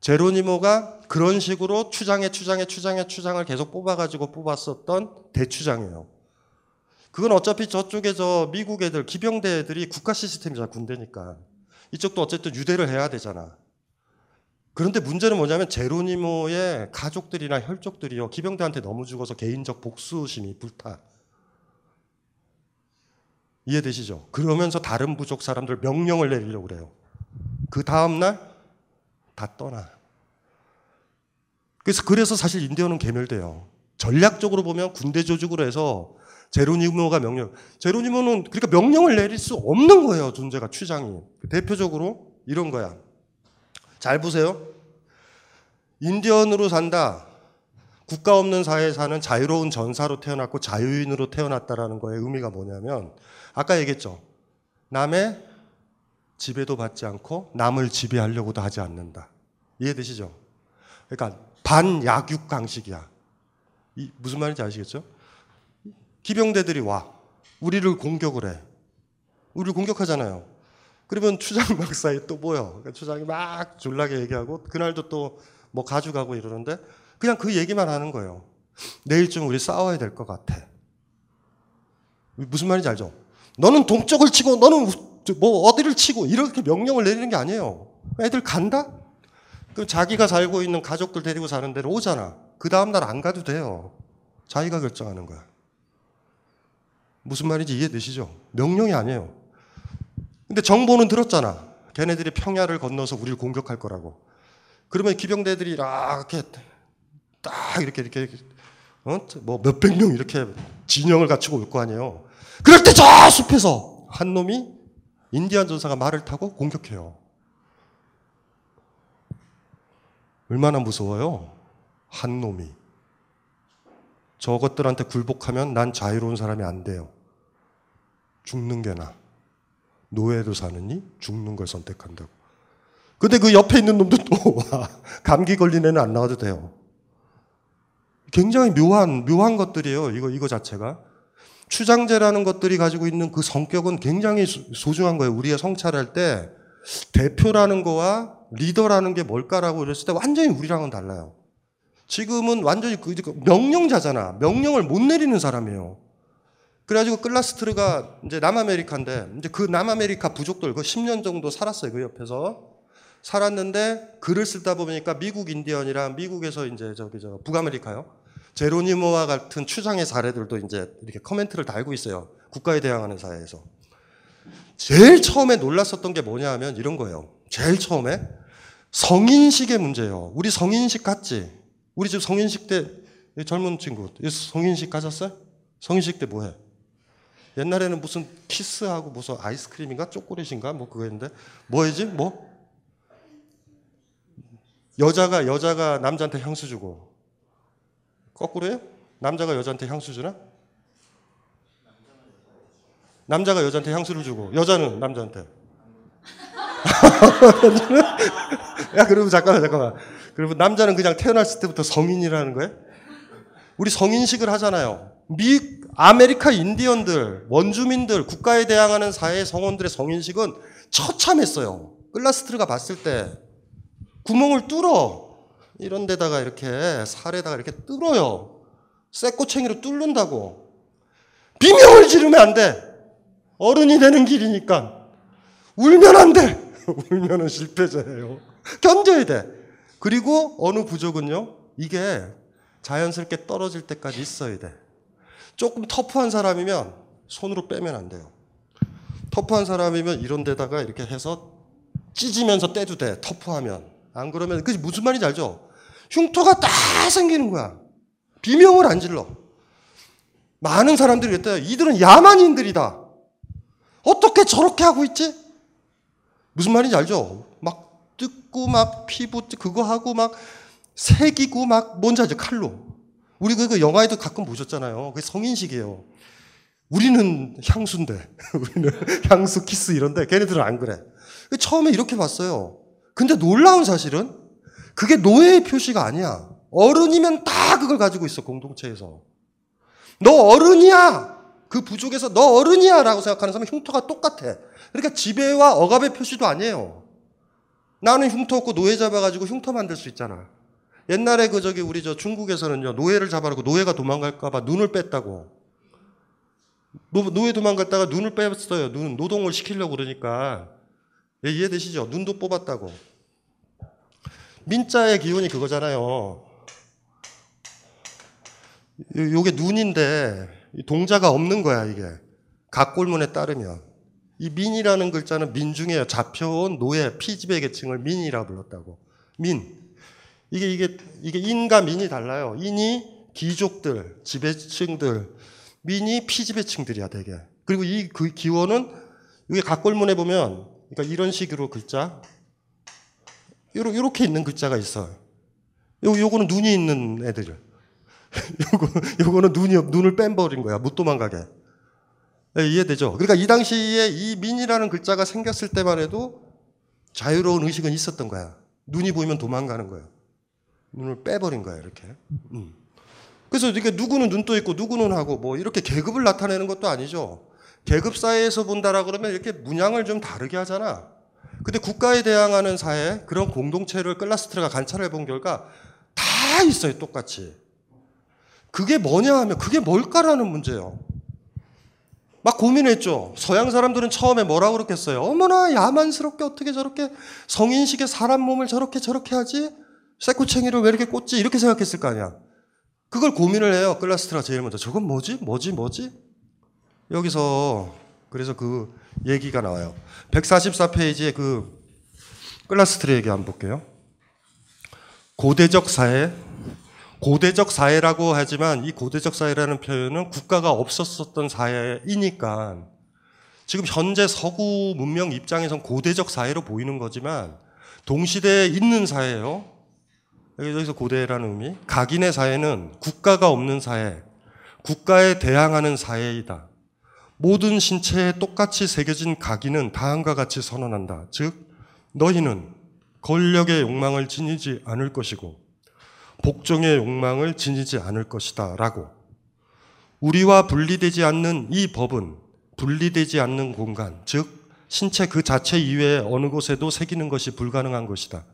제로니모가 그런 식으로 추장에 추장에 추장에 추장을 계속 뽑아가지고 뽑았었던 대추장이에요. 그건 어차피 저쪽에 저 미국 애들, 기병대 애들이 국가 시스템이잖아, 군대니까. 이쪽도 어쨌든 유대를 해야 되잖아. 그런데 문제는 뭐냐면 제로니모의 가족들이나 혈족들이요, 기병대한테 너무 죽어서 개인적 복수심이 불타. 이해되시죠? 그러면서 다른 부족 사람들 명령을 내리려고 그래요. 그 다음날 다 떠나. 그래서 그래서 사실 인디언은 개멸돼요. 전략적으로 보면 군대 조직으로 해서 제로니모가 명령. 제로니모는 그러니까 명령을 내릴 수 없는 거예요. 존재가 추장이. 대표적으로 이런 거야. 잘 보세요. 인디언으로 산다. 국가 없는 사회에 사는 자유로운 전사로 태어났고 자유인으로 태어났다라는 거의 의미가 뭐냐면 아까 얘기했죠. 남의 지배도 받지 않고 남을 지배하려고도 하지 않는다. 이해되시죠? 그러니까 반약육 강식이야. 이 무슨 말인지 아시겠죠? 기병대들이 와. 우리를 공격을 해. 우리를 공격하잖아요. 그러면 추장 막사에 또 모여. 그러니까 추장이 막 졸라게 얘기하고 그날도 또 뭐 가져가고 이러는데 그냥 그 얘기만 하는 거예요. 내일쯤 우리 싸워야 될 것 같아. 무슨 말인지 알죠? 너는 동쪽을 치고 너는 뭐 어디를 치고 이렇게 명령을 내리는 게 아니에요. 애들 간다? 그럼 자기가 살고 있는 가족들 데리고 사는 데로 오잖아. 그 다음날 안 가도 돼요. 자기가 결정하는 거야. 무슨 말인지 이해되시죠? 명령이 아니에요. 근데 정보는 들었잖아. 걔네들이 평야를 건너서 우리를 공격할 거라고. 그러면 기병대들이 이렇게 딱 이렇게 이렇게 어? 뭐 몇백 명 이렇게 진영을 갖추고 올 거 아니에요. 그럴 때 저 숲에서 한 놈이 인디안 전사가 말을 타고 공격해요. 얼마나 무서워요? 한 놈이. 저것들한테 굴복하면 난 자유로운 사람이 안 돼요. 죽는 게 나. 노예로 사느니 죽는 걸 선택한다고. 근데 그 옆에 있는 놈도 또 와. 감기 걸린 애는 안 나와도 돼요. 굉장히 묘한, 묘한 것들이에요. 이거, 이거 자체가. 추장제라는 것들이 가지고 있는 그 성격은 굉장히 소중한 거예요. 우리가 성찰할 때 대표라는 거와 리더라는 게 뭘까라고 그랬을 때 완전히 우리랑은 달라요. 지금은 완전히 그 명령자잖아. 명령을 못 내리는 사람이에요. 그래가지고 클라스트르가 이제 남아메리카인데 이제 그 남아메리카 부족들 그 10년 정도 살았어요. 그 옆에서. 살았는데 글을 쓰다 보니까 미국 인디언이랑 미국에서 이제 저기 저 북아메리카요. 제로니모와 같은 추장의 사례들도 이제 이렇게 커멘트를 달고 있어요. 국가에 대항하는 사회에서. 제일 처음에 놀랐었던 게 뭐냐 하면 이런 거예요. 제일 처음에 성인식의 문제예요. 우리 성인식 갔지? 우리 집 성인식 때 젊은 친구 성인식 가셨어요? 성인식 때 뭐해? 옛날에는 무슨 키스하고 무슨 아이스크림인가 초콜릿인가 뭐 그거였는데 뭐였지? 뭐? 여자가 여자가 남자한테 향수 주고 거꾸로요? 남자가 여자한테 향수 주나? 남자가 여자한테 향수를 주고 여자는 남자한테. 야, 그러면 잠깐만, 잠깐만. 그러면 남자는 그냥 태어났을 때부터 성인이라는 거예요? 우리 성인식을 하잖아요. 미, 아메리카 인디언들, 원주민들, 국가에 대항하는 사회 성원들의 성인식은 처참했어요. 클라스트르가 봤을 때 구멍을 뚫어. 이런 데다가 이렇게 살에다가 이렇게 뚫어요. 쇠꼬챙이로 뚫는다고. 비명을 지르면 안 돼. 어른이 되는 길이니까. 울면 안 돼. 울면은 실패자예요. 견뎌야 돼. 그리고 어느 부족은요, 이게 자연스럽게 떨어질 때까지 있어야 돼. 조금 터프한 사람이면 손으로 빼면 안 돼요. 터프한 사람이면 이런 데다가 이렇게 해서 찢으면서 떼도 돼. 터프하면. 안 그러면, 그게 무슨 말인지 알죠? 흉터가 딱 생기는 거야. 비명을 안 질러. 많은 사람들이 그랬대요. 이들은 야만인들이다. 어떻게 저렇게 하고 있지? 무슨 말인지 알죠? 막 뜯고 막 피부 그거 하고 막 새기고 막 뭔지 알죠? 칼로. 우리 그 영화에도 가끔 보셨잖아요. 그게 성인식이에요. 우리는 향수인데, 우리는 향수 키스 이런데 걔네들은 안 그래. 처음에 이렇게 봤어요. 근데 놀라운 사실은 그게 노예의 표시가 아니야. 어른이면 다 그걸 가지고 있어, 공동체에서. 너 어른이야! 그 부족에서 너 어른이야! 라고 생각하는 사람은 흉터가 똑같아. 그러니까 지배와 억압의 표시도 아니에요. 나는 흉터 없고 노예 잡아가지고 흉터 만들 수 있잖아. 옛날에 그 저기 우리 저 중국에서는요, 노예를 잡아놓고 노예가 도망갈까봐 눈을 뺐다고. 노 예 도망갔다가 눈을 뺐어요. 눈, 노동을 시키려고 그러니까. 예, 이해되시죠? 눈도 뽑았다고. 민자의 기원이 그거잖아요. 요게 눈인데 동자가 없는 거야 이게. 갑골문에 따르면. 이 민이라는 글자는 민중에 잡혀온 노예 피지배 계층을 민이라 불렀다고. 민. 이게 이게 이게 인과 민이 달라요. 인이 귀족들 지배층들. 민이 피지배층들이야 되게 그리고 이 그 기원은 이게 각골문에 보면 그러니까 이런 식으로 글자 요렇게 있는 글자가 있어 요 요거는 눈이 있는 애들 요거, 요거는 눈이, 눈을 뺀버린 거야. 못 도망가게. 네, 이해되죠? 그러니까 이 당시에 이 민이라는 글자가 생겼을 때만 해도 자유로운 의식은 있었던 거야. 눈이 보이면 도망가는 거야. 눈을 빼버린 거야, 이렇게. 음. 그래서 이게 누구는 눈도 있고 누구는 하고 뭐 이렇게 계급을 나타내는 것도 아니죠. 계급 사회에서 본다라 그러면 이렇게 문양을 좀 다르게 하잖아. 근데 국가에 대항하는 사회, 그런 공동체를 클라스트르가 관찰해 본 결과 다 있어요, 똑같이. 그게 뭐냐 하면 그게 뭘까라는 문제예요. 막 고민했죠. 서양 사람들은 처음에 뭐라고 그랬겠어요? 어머나 야만스럽게 어떻게 저렇게 성인식의 사람 몸을 저렇게 저렇게 하지? 새꼬챙이를 왜 이렇게 꽂지? 이렇게 생각했을 거 아니야. 그걸 고민을 해요. 클라스트라 제일 먼저. 저건 뭐지? 뭐지? 뭐지? 여기서 그래서 그 얘기가 나와요. 144페이지에 그 클라스트라 얘기 한번 볼게요. 고대적 사회, 고대적 사회라고 하지만 이 고대적 사회라는 표현은 국가가 없었었던 사회이니까 지금 현재 서구 문명 입장에선 고대적 사회로 보이는 거지만 동시대에 있는 사회예요. 여기서 고대라는 의미. 각인의 사회는 국가가 없는 사회, 국가에 대항하는 사회이다. 모든 신체에 똑같이 새겨진 각인은 다음과 같이 선언한다. 즉, 너희는 권력의 욕망을 지니지 않을 것이고, 복종의 욕망을 지니지 않을 것이다. 라고. 우리와 분리되지 않는 이 법은 분리되지 않는 공간, 즉, 신체 그 자체 이외의 어느 곳에도 새기는 것이 불가능한 것이다.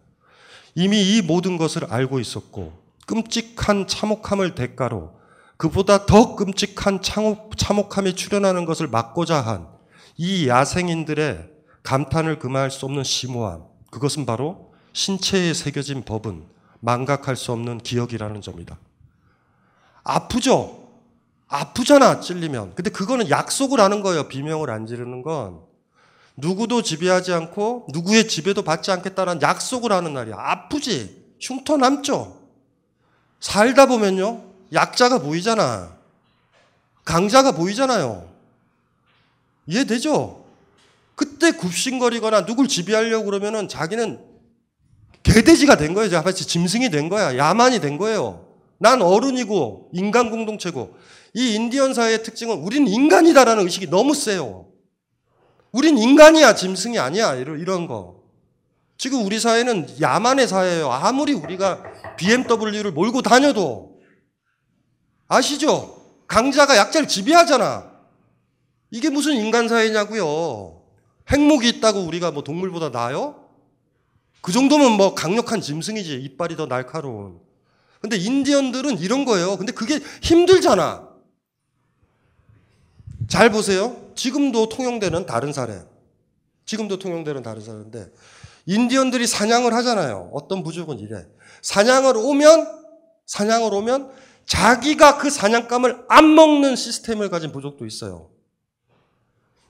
이미 이 모든 것을 알고 있었고, 끔찍한 참혹함을 대가로 그보다 더 끔찍한 참혹함이 출현하는 것을 막고자 한 이 야생인들의 감탄을 금할 수 없는 심오함, 그것은 바로 신체에 새겨진 법은 망각할 수 없는 기억이라는 점이다. 아프죠? 아프잖아, 찔리면. 근데 그거는 약속을 하는 거예요, 비명을 안 지르는 건. 누구도 지배하지 않고 누구의 지배도 받지 않겠다는 약속을 하는 날이야. 아프지? 흉터 남죠? 살다 보면요, 약자가 보이잖아. 강자가 보이잖아요. 이해되죠? 그때 굽신거리거나 누굴 지배하려고 그러면은 자기는 개돼지가 된 거예요. 마치 짐승이 된 거야. 야만이 된 거예요. 난 어른이고 인간 공동체고 이 인디언 사회의 특징은 우린 인간이다라는 의식이 너무 세요. 우린 인간이야, 짐승이 아니야. 이런, 이런 거. 지금 우리 사회는 야만의 사회예요. 아무리 우리가 BMW를 몰고 다녀도 아시죠? 강자가 약자를 지배하잖아. 이게 무슨 인간 사회냐고요. 핵목이 있다고 우리가 뭐 동물보다 나아요? 그 정도면 뭐 강력한 짐승이지. 이빨이 더 날카로운. 근데 인디언들은 이런 거예요. 근데 그게 힘들잖아. 잘 보세요. 지금도 통용되는 다른 사례. 지금도 통용되는 다른 사례인데 인디언들이 사냥을 하잖아요. 어떤 부족은 이래. 사냥을 오면 사냥을 오면 자기가 그 사냥감을 안 먹는 시스템을 가진 부족도 있어요.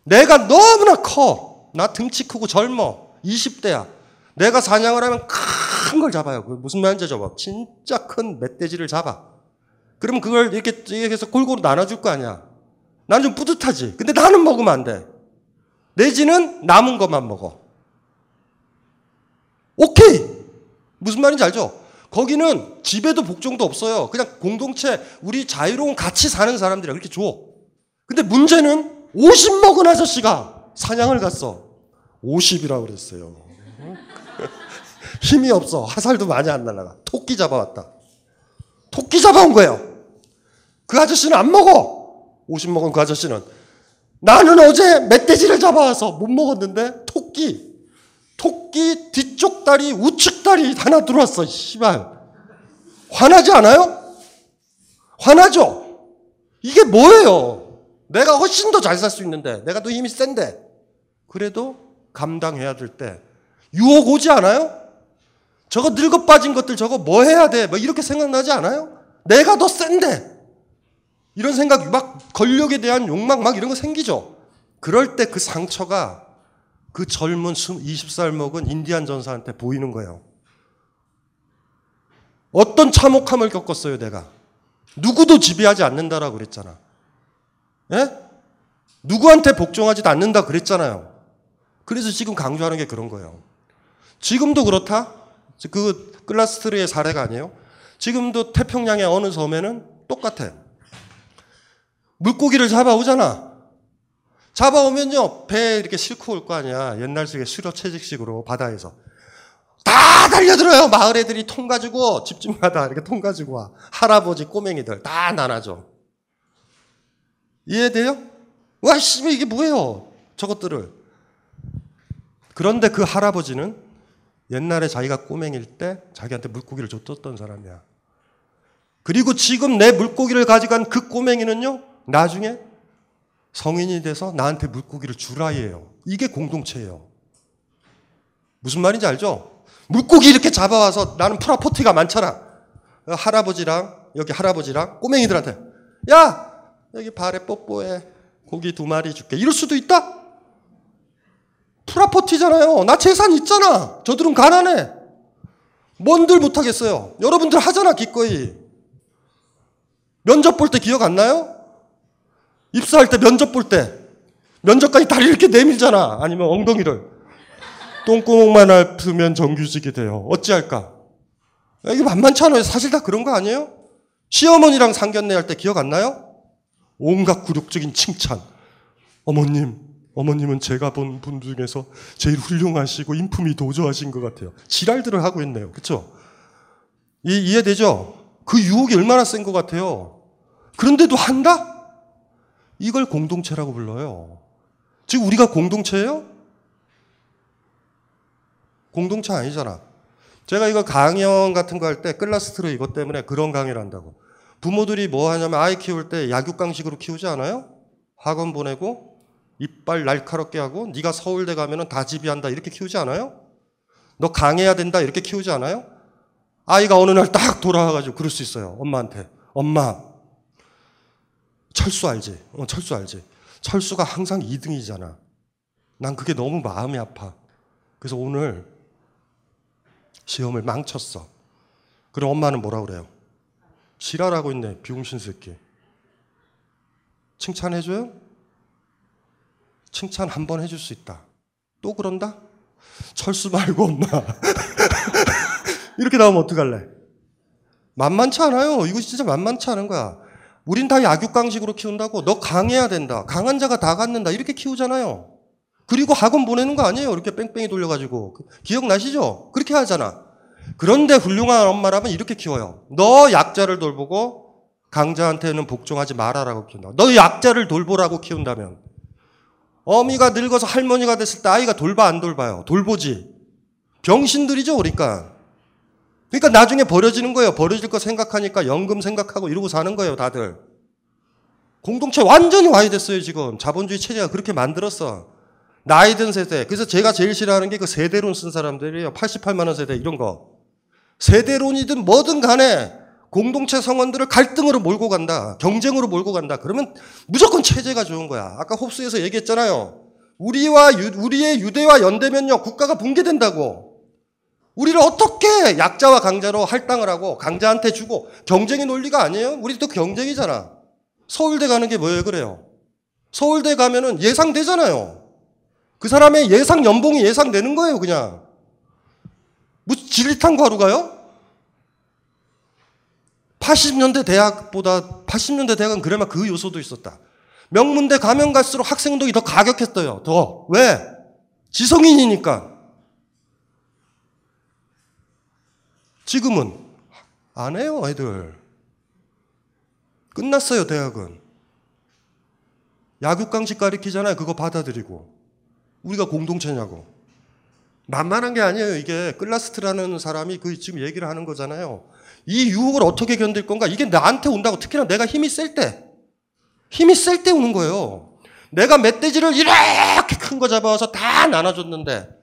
내가 너무나 커. 나 등치 크고 젊어. 20대야. 내가 사냥을 하면 큰 걸 잡아요. 그 무슨 말인지 잡아. 진짜 큰 멧돼지를 잡아. 그러면 그걸 이렇게, 이렇게 해서 골고루 나눠줄 거 아니야. 나는 좀 뿌듯하지. 근데 나는 먹으면 안 돼. 내지는 남은 것만 먹어. 오케이! 무슨 말인지 알죠? 거기는 집에도 복종도 없어요. 그냥 공동체, 우리 자유로운 같이 사는 사람들이 그렇게 줘. 근데 문제는 50 먹은 아저씨가 사냥을 갔어. 50이라고 그랬어요. 힘이 없어. 화살도 많이 안 날라가. 토끼 잡아왔다. 토끼 잡아온 거예요. 그 아저씨는 안 먹어. 50 먹은 그 아저씨는. 나는 어제 멧돼지를 잡아와서 못 먹었는데 토끼. 토끼 뒤쪽 다리, 우측 다리 하나 들어왔어. 씨발. 화나지 않아요? 화나죠? 이게 뭐예요? 내가 훨씬 더 잘 살 수 있는데, 내가 더 힘이 센데, 그래도 감당해야 될 때, 유혹 오지 않아요? 저거 늙어 빠진 것들 저거 뭐 해야 돼? 뭐 이렇게 생각나지 않아요? 내가 더 센데. 이런 생각, 막 권력에 대한 욕망 막 이런 거 생기죠? 그럴 때 그 상처가 그 젊은 20살 먹은 인디안 전사한테 보이는 거예요. 어떤 참혹함을 겪었어요, 내가. 누구도 지배하지 않는다라고 그랬잖아. 예? 누구한테 복종하지도 않는다 그랬잖아요. 그래서 지금 강조하는 게 그런 거예요. 지금도 그렇다? 그 클라스트르의 사례가 아니에요? 지금도 태평양의 어느 섬에는 똑같아. 물고기를 잡아오잖아. 잡아오면요, 배에 이렇게 싣고 올 거 아니야. 옛날식의 수료 채직식으로 바다에서. 다 달려들어요. 마을 애들이 통 가지고 집집마다 이렇게 통 가지고 와. 할아버지 꼬맹이들 다 나눠줘. 이해돼요? 와, 씨, 이게 뭐예요? 저것들을. 그런데 그 할아버지는 옛날에 자기가 꼬맹일 때 자기한테 물고기를 줬던 사람이야. 그리고 지금 내 물고기를 가져간 그 꼬맹이는요, 나중에 성인이 돼서 나한테 물고기를 주라이에요. 이게 공동체예요. 무슨 말인지 알죠? 물고기 이렇게 잡아와서 나는 프라포티가 많잖아. 할아버지랑 여기 할아버지랑 꼬맹이들한테 야 여기 발에 뽀뽀해 고기 두 마리 줄게 이럴 수도 있다. 프라포티잖아요. 나 재산 있잖아. 저들은 가난해. 뭔들 못하겠어요. 여러분들 하잖아 기꺼이. 면접 볼 때 기억 안 나요? 입사할 때 면접 볼 때 면접관이 다리 이렇게 내밀잖아. 아니면 엉덩이를. 똥구멍만 아프면 정규직이 돼요. 어찌할까? 이게 만만치 않아요. 사실 다 그런 거 아니에요? 시어머니랑 상견례 할 때 기억 안 나요? 온갖 굴욕적인 칭찬. 어머님, 어머님은 제가 본 분 중에서 제일 훌륭하시고 인품이 도저하신 것 같아요. 지랄들을 하고 있네요. 그쵸? 이, 이해되죠? 그 유혹이 얼마나 센 것 같아요. 그런데도 한다? 이걸 공동체라고 불러요. 지금 우리가 공동체예요? 공동체 아니잖아. 제가 이거 강연 같은 거 할 때 클라스트로 이것 때문에 그런 강의를 한다고. 부모들이 뭐 하냐면 아이 키울 때 약육강식으로 키우지 않아요? 학원 보내고 이빨 날카롭게 하고 네가 서울대 가면은 다 지비한다 이렇게 키우지 않아요? 너 강해야 된다 이렇게 키우지 않아요? 아이가 어느 날 딱 돌아와가지고 그럴 수 있어요. 엄마한테. 엄마. 철수 알지? 어, 철수 알지? 철수가 항상 2등이잖아. 난 그게 너무 마음이 아파. 그래서 오늘 시험을 망쳤어. 그럼 엄마는 뭐라 그래요? 지랄하고 있네, 비용신 새끼. 칭찬해줘요? 칭찬 한 번 해줄 수 있다. 또 그런다? 철수 말고 엄마. 이렇게 나오면 어떡할래? 만만치 않아요. 이거 진짜 만만치 않은 거야. 우린 다 약육강식으로 키운다고. 너 강해야 된다. 강한 자가 다 갖는다. 이렇게 키우잖아요. 그리고 학원 보내는 거 아니에요. 이렇게 뺑뺑이 돌려가지고. 기억나시죠? 그렇게 하잖아. 그런데 훌륭한 엄마라면 이렇게 키워요. 너 약자를 돌보고 강자한테는 복종하지 말아라고 키운다. 너 약자를 돌보라고 키운다면. 어미가 늙어서 할머니가 됐을 때 아이가 돌봐 안 돌봐요? 돌보지. 병신들이죠, 그러니까. 그러니까 나중에 버려지는 거예요. 버려질 거 생각하니까 연금 생각하고 이러고 사는 거예요, 다들. 공동체 완전히 와이됐어요, 지금. 자본주의 체제가 그렇게 만들었어. 나이 든 세대. 그래서 제가 제일 싫어하는 게 그 세대론 쓴 사람들이에요. 88만원 세대, 이런 거. 세대론이든 뭐든 간에 공동체 성원들을 갈등으로 몰고 간다. 경쟁으로 몰고 간다. 그러면 무조건 체제가 좋은 거야. 아까 홉스에서 얘기했잖아요. 우리와 유, 우리의 유대와 연대면요 국가가 붕괴된다고. 우리를 어떻게 약자와 강자로 할당을 하고 강자한테 주고 경쟁의 논리가 아니에요? 우리도 경쟁이잖아. 서울대 가는 게 뭐예요? 그래요. 서울대 가면은 예상되잖아요. 그 사람의 예상 연봉이 예상되는 거예요, 그냥. 무슨 진리탄 과로 가요? 80년대 대학보다 80년대 대학은 그래마 그 요소도 있었다. 명문대 가면 갈수록 학생동이 더 가격했어요. 더. 왜? 지성인이니까. 지금은 안 해요, 애들. 끝났어요, 대학은. 야육강식 가리키잖아요. 그거 받아들이고. 우리가 공동체냐고. 만만한 게 아니에요. 이게 클라스트라는 사람이 그 지금 얘기를 하는 거잖아요. 이 유혹을 어떻게 견딜 건가? 이게 나한테 온다고 특히나 내가 힘이 셀 때. 힘이 셀 때 오는 거예요. 내가 멧돼지를 이렇게 큰 거 잡아와서 다 나눠줬는데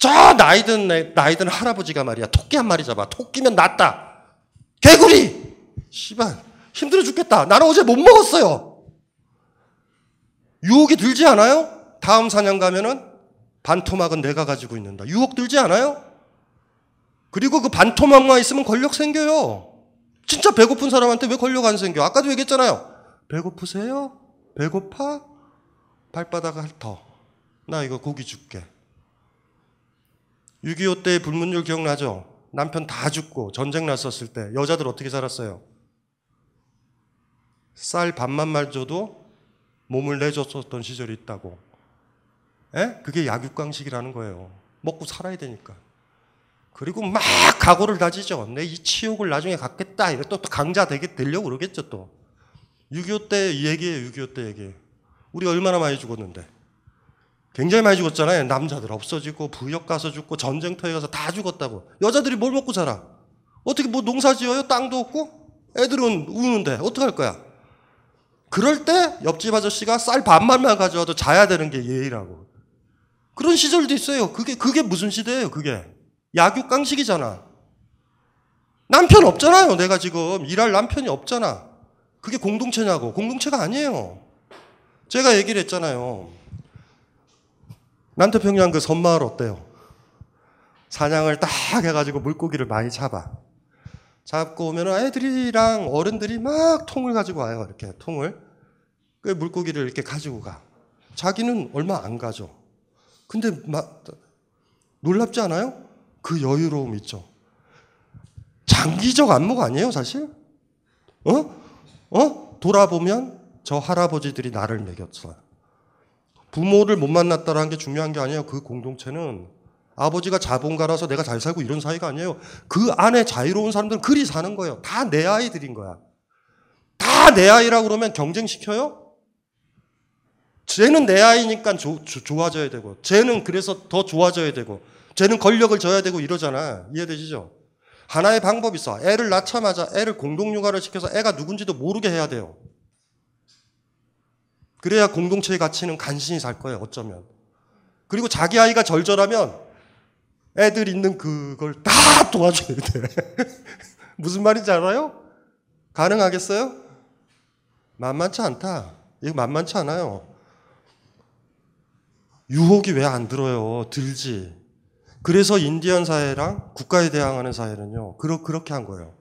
저 나이든 나이든 할아버지가 말이야. 토끼 한 마리 잡아. 토끼면 낫다. 개구리! 씨발 힘들어 죽겠다. 나는 어제 못 먹었어요. 유혹이 들지 않아요? 다음 사냥 가면은 반토막은 내가 가지고 있는다. 유혹 들지 않아요? 그리고 그 반토막만 있으면 권력 생겨요. 진짜 배고픈 사람한테 왜 권력 안 생겨? 아까도 얘기했잖아요. 배고프세요? 배고파? 발바닥 핥어 나 이거 고기 줄게 6.25 때 불문율 기억나죠? 남편 다 죽고 전쟁 났었을 때 여자들 어떻게 살았어요? 쌀 반만 말 줘도 몸을 내줬었던 시절이 있다고. 에? 그게 약육강식이라는 거예요. 먹고 살아야 되니까. 그리고 막 각오를 다지죠. 내 이 치욕을 나중에 갖겠다. 이래 또, 또 강자 되게 되려고 그러겠죠 또. 6.25 때 얘기예요. 6.25 때 얘기. 우리 얼마나 많이 죽었는데. 굉장히 많이 죽었잖아요. 남자들 없어지고 부역 가서 죽고 전쟁터에 가서 다 죽었다고. 여자들이 뭘 먹고 살아? 어떻게 뭐 농사 지어요? 땅도 없고? 애들은 우는데 어떡할 거야? 그럴 때 옆집 아저씨가 쌀 반만만 가져와도 자야 되는 게 예의라고. 그런 시절도 있어요. 그게 그게 무슨 시대예요? 그게 약육강식이잖아. 남편 없잖아요. 내가 지금 일할 남편이 없잖아. 그게 공동체냐고. 공동체가 아니에요. 제가 얘기를 했잖아요. 남태평양 그 섬마을 어때요? 사냥을 딱 해가지고 물고기를 많이 잡아. 잡고 오면 애들이랑 어른들이 막 통을 가지고 와요. 이렇게 통을. 그 물고기를 이렇게 가지고 가. 자기는 얼마 안 가죠. 근데 막 놀랍지 않아요? 그 여유로움 있죠. 장기적 안목 아니에요, 사실? 어? 어? 돌아보면 저 할아버지들이 나를 먹였어요. 부모를 못 만났다라는 게 중요한 게 아니에요. 그 공동체는 아버지가 자본가라서 내가 잘 살고 이런 사이가 아니에요. 그 안에 자유로운 사람들은 그리 사는 거예요. 다 내 아이들인 거야. 다 내 아이라고 그러면 경쟁시켜요? 쟤는 내 아이니까 조, 조, 좋아져야 되고, 쟤는 그래서 더 좋아져야 되고, 쟤는 권력을 줘야 되고 이러잖아. 이해되시죠? 하나의 방법이 있어. 애를 낳자마자 애를 공동육아를 시켜서 애가 누군지도 모르게 해야 돼요. 그래야 공동체의 가치는 간신히 살 거예요, 어쩌면. 그리고 자기 아이가 절절하면 애들 있는 그걸 다 도와줘야 돼. 무슨 말인지 알아요? 가능하겠어요? 만만치 않다. 이거 만만치 않아요. 유혹이 왜 안 들어요? 들지. 그래서 인디언 사회랑 국가에 대항하는 사회는요, 그러, 그렇게 한 거예요.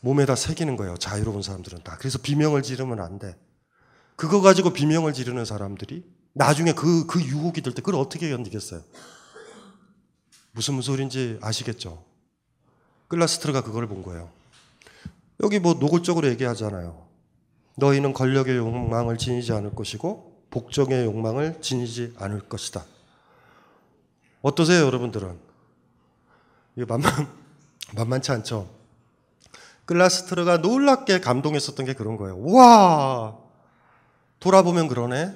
몸에다 새기는 거예요. 자유로운 사람들은 다. 그래서 비명을 지르면 안 돼. 그거 가지고 비명을 지르는 사람들이 나중에 그, 그 유혹이 들 때 그걸 어떻게 견디겠어요? 무슨 소리인지 아시겠죠? 클라스트르가 그걸 본 거예요. 여기 뭐 노골적으로 얘기하잖아요. 너희는 권력의 욕망을 지니지 않을 것이고 복종의 욕망을 지니지 않을 것이다. 어떠세요, 여러분들은? 이거 만만, 만만치 않죠? 클라스트르가 놀랍게 감동했었던 게 그런 거예요. 와! 돌아보면 그러네.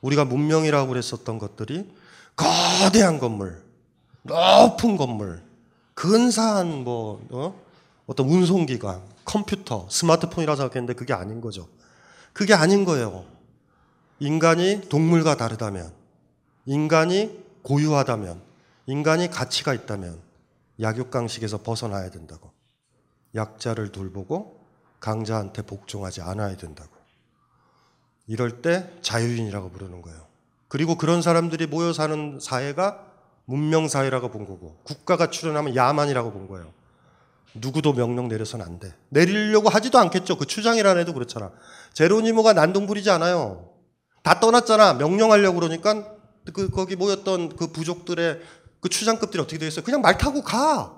우리가 문명이라고 그랬었던 것들이 거대한 건물, 높은 건물, 근사한 뭐, 어? 어떤 운송기관, 컴퓨터, 스마트폰이라 생각했는데 그게 아닌 거죠. 그게 아닌 거예요. 인간이 동물과 다르다면, 인간이 고유하다면, 인간이 가치가 있다면, 약육강식에서 벗어나야 된다고. 약자를 돌보고 강자한테 복종하지 않아야 된다고. 이럴 때 자유인이라고 부르는 거예요. 그리고 그런 사람들이 모여 사는 사회가 문명사회라고 본 거고, 국가가 출현하면 야만이라고 본 거예요. 누구도 명령 내려서는 안 돼. 내리려고 하지도 않겠죠. 그 추장이라는 애도 그렇잖아. 제로니모가 난동 부리지 않아요. 다 떠났잖아. 명령하려고 그러니까 그 거기 모였던 그 부족들의 그 추장급들이 어떻게 되겠어요? 그냥 말 타고 가.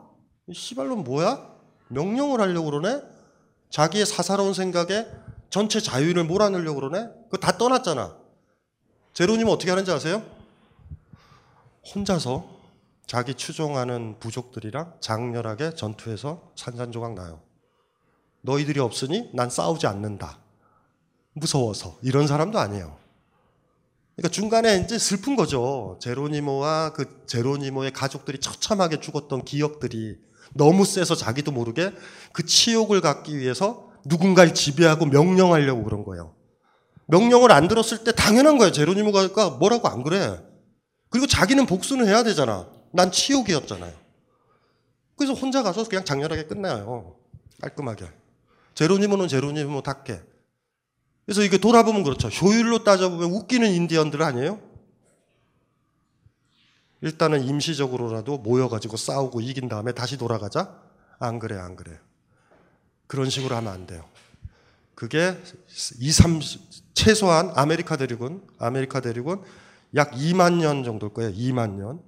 이 씨발론 뭐야? 명령을 하려고 그러네? 자기의 사사로운 생각에 전체 자유를 몰아넣으려고 그러네? 그거 다 떠났잖아. 제로님은 어떻게 하는지 아세요? 혼자서 자기 추종하는 부족들이랑 장렬하게 전투해서 산산조각 나요. 너희들이 없으니 난 싸우지 않는다. 무서워서. 이런 사람도 아니에요. 그러니까 중간에 이제 슬픈 거죠. 제로니모와 그 제로니모의 가족들이 처참하게 죽었던 기억들이 너무 세서 자기도 모르게 그 치욕을 갖기 위해서 누군가를 지배하고 명령하려고 그런 거예요. 명령을 안 들었을 때 당연한 거예요. 제로니모가 뭐라고 안 그래. 그리고 자기는 복수는 해야 되잖아. 난 치욕이었잖아요. 그래서 혼자 가서 그냥 장렬하게 끝나요. 깔끔하게. 제로니모는 제로니모답게. 그래서 이게 돌아보면 그렇죠. 효율로 따져보면 웃기는 인디언들 아니에요? 일단은 임시적으로라도 모여가지고 싸우고 이긴 다음에 다시 돌아가자? 안 그래, 안 그래. 그런 식으로 하면 안 돼요. 그게 2, 3, 최소한 아메리카 대륙은, 아메리카 대륙은 약 2만 년 정도일 거예요. 2만 년.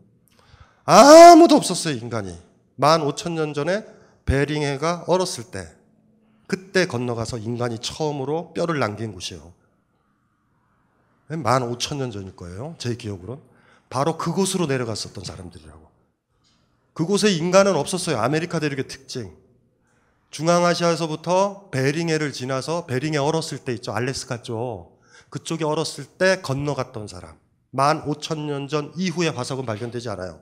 아무도 없었어요, 인간이. 1만 5천 년 전에 베링해가 얼었을 때, 그때 건너가서 인간이 처음으로 뼈를 남긴 곳이에요. 1만 5천 년 전일 거예요. 제 기억으로는. 바로 그곳으로 내려갔었던 사람들이라고. 그곳에 인간은 없었어요. 아메리카 대륙의 특징. 중앙아시아에서부터 베링해를 지나서 베링해 얼었을 때 있죠. 알래스카 쪽. 그쪽에 얼었을 때 건너갔던 사람. 1만 5천 년 전 이후에 화석은 발견되지 않아요.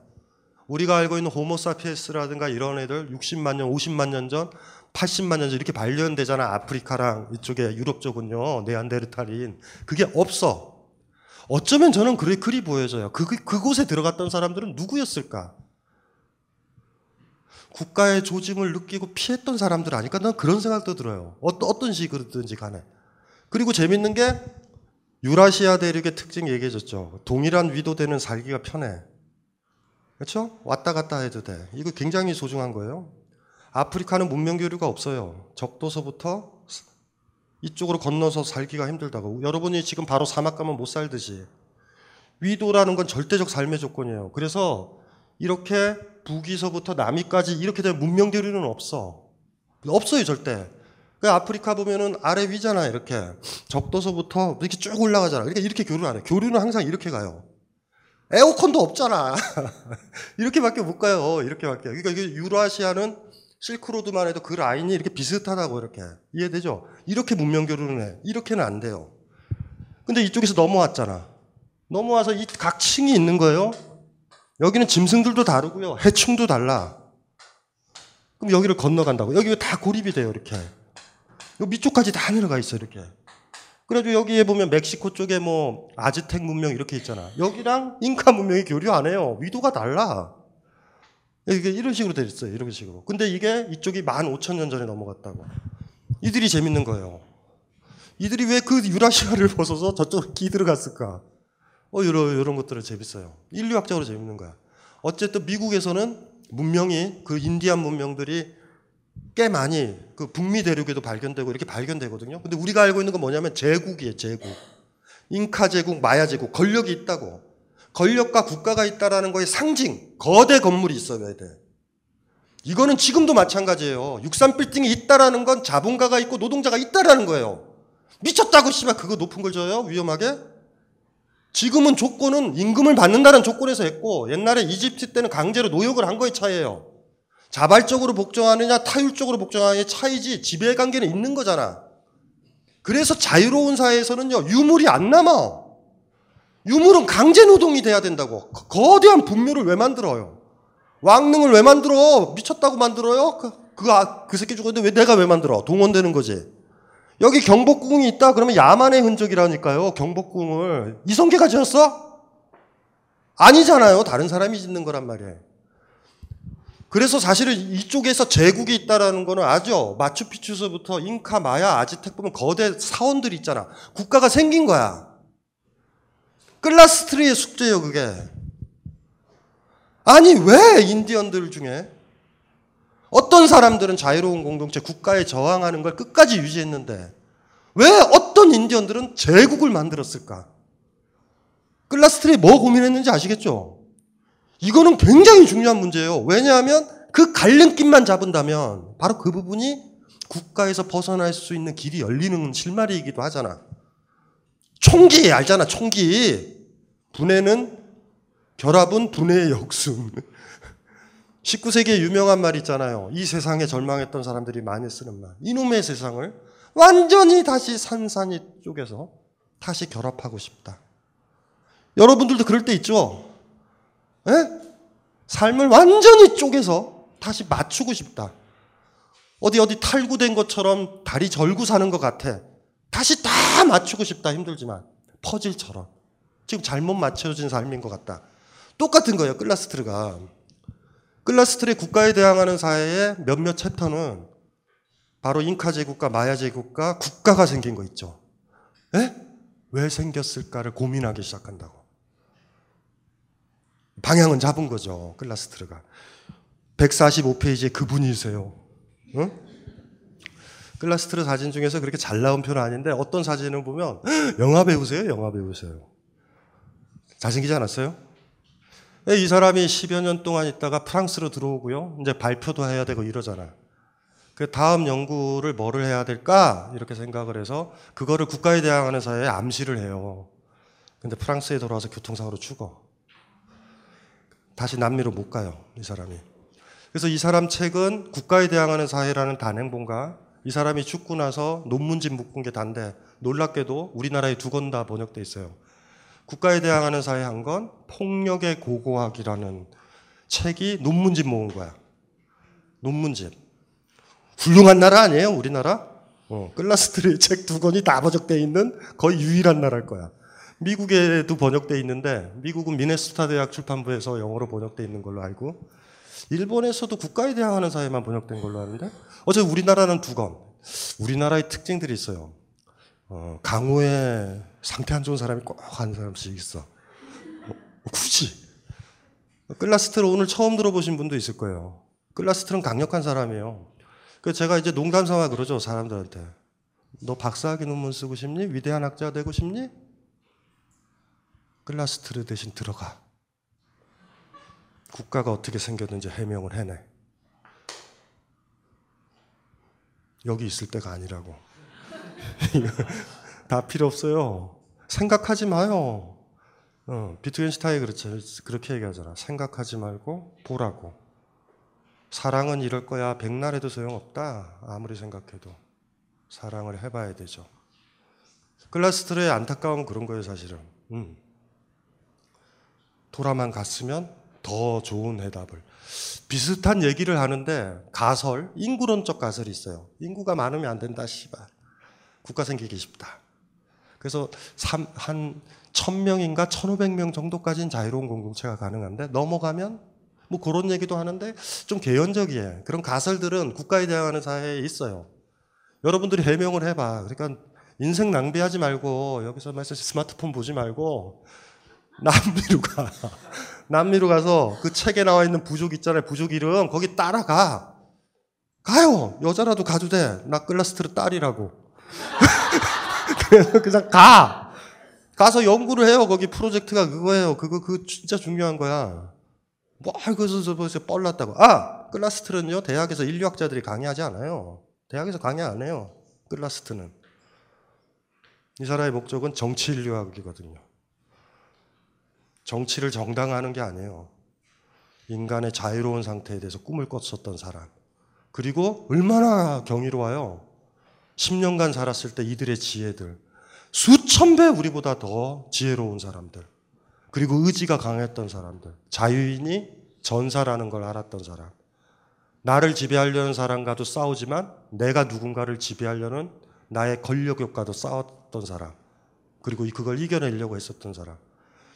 우리가 알고 있는 호모사피에스라든가 이런 애들 60만 년, 50만 년 전, 80만 년 전 이렇게 발견되잖아. 아프리카랑 이쪽에 유럽 쪽은요. 네안데르탈인. 그게 없어. 어쩌면 저는 그리, 그리 보여져요. 그, 그곳에 들어갔던 사람들은 누구였을까? 국가의 조짐을 느끼고 피했던 사람들 아닐까? 난 그런 생각도 들어요. 어떤, 어떤 식으로든지 간에. 그리고 재밌는 게 유라시아 대륙의 특징 얘기해줬죠. 동일한 위도되는 살기가 편해. 그렇죠? 왔다 갔다 해도 돼. 이거 굉장히 소중한 거예요. 아프리카는 문명 교류가 없어요. 적도서부터 이쪽으로 건너서 살기가 힘들다고. 여러분이 지금 바로 사막 가면 못 살듯이. 위도라는 건 절대적 삶의 조건이에요. 그래서 이렇게 북위서부터 남위까지 이렇게 된 문명 교류는 없어. 없어요, 절대. 그 아프리카 보면은 아래 위잖아, 이렇게. 적도서부터 이렇게 쭉 올라가잖아. 그러니까 이렇게 교류를 안 해. 교류는 항상 이렇게 가요. 에어컨도 없잖아. 이렇게밖에 못 가요. 이렇게밖에. 그러니까 이게 유라시아는 실크로드만 해도 그 라인이 이렇게 비슷하다고 이렇게 이해되죠? 이렇게 문명 교류를 해. 이렇게는 안 돼요. 근데 이쪽에서 넘어왔잖아. 넘어와서 이 각 층이 있는 거예요. 여기는 짐승들도 다르고요. 해충도 달라. 그럼 여기를 건너간다고. 여기 다 고립이 돼요, 이렇게. 요 밑쪽까지 다 내려가 있어, 이렇게. 그래도 여기에 보면 멕시코 쪽에 뭐 아즈텍 문명 이렇게 있잖아. 여기랑 잉카 문명이 교류 안 해요. 위도가 달라. 이게 이런 식으로 돼 있어요. 이런 식으로. 근데 이게 이쪽이 만 오천 년 전에 넘어갔다고. 이들이 재밌는 거예요. 이들이 왜 그 유라시아를 벗어서 저쪽 기 들어갔을까? 어, 이런, 이런 것들은 재밌어요. 인류학적으로 재밌는 거야. 어쨌든 미국에서는 문명이 그 인디안 문명들이 꽤 많이 그 북미 대륙에도 발견되고 이렇게 발견되거든요. 근데 우리가 알고 있는 건 뭐냐면 제국이에요, 제국. 잉카 제국, 마야 제국, 권력이 있다고. 권력과 국가가 있다라는 거의 상징, 거대 건물이 있어야 돼. 이거는 지금도 마찬가지예요. 63 빌딩이 있다라는 건 자본가가 있고 노동자가 있다라는 거예요. 미쳤다고 씨발 그거 높은 걸 줘요? 위험하게? 지금은 조건은 임금을 받는다는 조건에서 했고 옛날에 이집트 때는 강제로 노역을 한 거의 차이예요. 자발적으로 복종하느냐 타율적으로 복종하느냐의 차이지 지배 관계는 있는 거잖아. 그래서 자유로운 사회에서는요 유물이 안 남아. 유물은 강제 노동이 돼야 된다고. 거- 거대한 분묘를 왜 만들어요? 왕릉을 왜 만들어? 미쳤다고 만들어요? 그, 그, 아- 그 새끼 죽었는데 왜 내가 왜 만들어? 동원되는 거지. 여기 경복궁이 있다 그러면 야만의 흔적이라니까요. 경복궁을 이성계가 지었어? 아니잖아요. 다른 사람이 짓는 거란 말이에요. 그래서 사실은 이쪽에서 제국이 있다라는 거는 아죠. 마추픽추서부터 잉카, 마야, 아즈텍 보면 거대 사원들이 있잖아. 국가가 생긴 거야. 클라스트리의 숙제예요, 그게. 아니, 왜 인디언들 중에 어떤 사람들은 자유로운 공동체, 국가에 저항하는 걸 끝까지 유지했는데 왜 어떤 인디언들은 제국을 만들었을까? 클라스트르가 뭐 고민했는지 아시겠죠? 이거는 굉장히 중요한 문제예요. 왜냐하면 그 갈림길만 잡는다면 바로 그 부분이 국가에서 벗어날 수 있는 길이 열리는 실마리이기도 하잖아. 총기 알잖아, 총기. 분해는 결합은 분해의 역순. 19세기에 유명한 말 있잖아요. 이 세상에 절망했던 사람들이 많이 쓰는 말. 이놈의 세상을 완전히 다시 산산이 쪼개서 다시 결합하고 싶다. 여러분들도 그럴 때 있죠? 예? 삶을 완전히 쪼개서 다시 맞추고 싶다. 어디 어디 탈구된 것처럼 다리 절구 사는 것 같아. 다시 다 맞추고 싶다. 힘들지만. 퍼즐처럼. 지금 잘못 맞춰진 삶인 것 같다. 똑같은 거예요. 클라스트르가. 클라스트르의 국가에 대항하는 사회의 몇몇 챕터는 바로 잉카 제국과 마야 제국과 국가가 생긴 거 있죠. 에? 왜 생겼을까를 고민하기 시작한다고. 방향은 잡은 거죠. 클라스트르가. 145페이지에 그분이세요. 응? 클라스트르 사진 중에서 그렇게 잘 나온 편은 아닌데 어떤 사진을 보면 영화 배우세요? 영화 배우세요. 잘생기지 않았어요? 예, 이 사람이 10여 년 동안 있다가 프랑스로 들어오고요. 이제 발표도 해야 되고 이러잖아. 그 다음 연구를 뭐를 해야 될까? 이렇게 생각을 해서 그거를 국가에 대항하는 사회에 암시를 해요. 근데 프랑스에 돌아와서 교통사고로 죽어. 다시 남미로 못 가요. 이 사람이. 그래서 이 사람 책은 국가에 대항하는 사회라는 단행본과 이 사람이 죽고 나서 논문집 묶은 게 단데 놀랍게도 우리나라에 두 권 다 번역돼 있어요. 국가에 대항하는 사회 한 권 폭력의 고고학이라는 책이 논문집 모은 거야. 논문집. 훌륭한 나라 아니에요, 우리나라? 어, 클라스트르 책 두 권이 다 번역돼 있는 거의 유일한 나라일 거야. 미국에도 번역돼 있는데 미국은 미네소타 대학 출판부에서 영어로 번역돼 있는 걸로 알고 일본에서도 국가에 대항하는 사회만 번역된 걸로 아는데 어째 우리나라는 두 권. 우리나라의 특징들이 있어요. 어, 강호에 상태 안 좋은 사람이 꼭 한 사람씩 있어. 어, 굳이. 클라스트르를 오늘 처음 들어보신 분도 있을 거예요. 클라스트르는 강력한 사람이에요. 그 제가 이제 농담 삼아 그러죠 사람들한테. 너 박사학위 논문 쓰고 싶니? 위대한 학자 되고 싶니? 클라스트르 대신 들어가. 국가가 어떻게 생겼는지 해명을 해내. 여기 있을 때가 아니라고. 다 필요 없어요. 생각하지 마요. 어, 비트겐슈타인 그렇죠. 그렇게 얘기하잖아. 생각하지 말고 보라고. 사랑은 이럴 거야. 백날 해도 소용없다. 아무리 생각해도. 사랑을 해봐야 되죠. 클라스트르의 안타까운 그런 거예요, 사실은. 음. 돌아만 갔으면 더 좋은 해답을. 비슷한 얘기를 하는데 가설, 인구론적 가설이 있어요. 인구가 많으면 안 된다, 씨발. 국가 생기기 쉽다. 그래서 한 1000명인가 1500명 정도까지는 자유로운 공동체가 가능한데 넘어가면 뭐 그런 얘기도 하는데 좀 개연적이에요. 그런 가설들은 국가에 대항하는 사회에 있어요. 여러분들이 해명을 해봐. 그러니까 인생 낭비하지 말고 여기서 말씀 스마트폰 보지 말고 남미로 가. 남미로 가서 그 책에 나와 있는 부족 있잖아요. 부족 이름 거기 따라가. 가요. 여자라도 가도 돼. 나 클라스트르 딸이라고. 그래서 그냥 가. 가서 연구를 해요. 거기 프로젝트가 그거예요. 그거 그 진짜 중요한 거야. 뭐 그래서 벌써 뻘났다고. 아 클라스트는요 대학에서 인류학자들이 강의하지 않아요. 대학에서 강의 안 해요. 클라스트는 이 사람의 목적은 정치 인류학이거든요. 정치를 정당화하는 게 아니에요. 인간의 자유로운 상태에 대해서 꿈을 꿨었던 사람. 그리고 얼마나 경이로워요. 10년간 살았을 때 이들의 지혜들. 수천 배 우리보다 더 지혜로운 사람들. 그리고 의지가 강했던 사람들. 자유인이 전사라는 걸 알았던 사람. 나를 지배하려는 사람과도 싸우지만 내가 누군가를 지배하려는 나의 권력욕과도 싸웠던 사람. 그리고 그걸 이겨내려고 했었던 사람.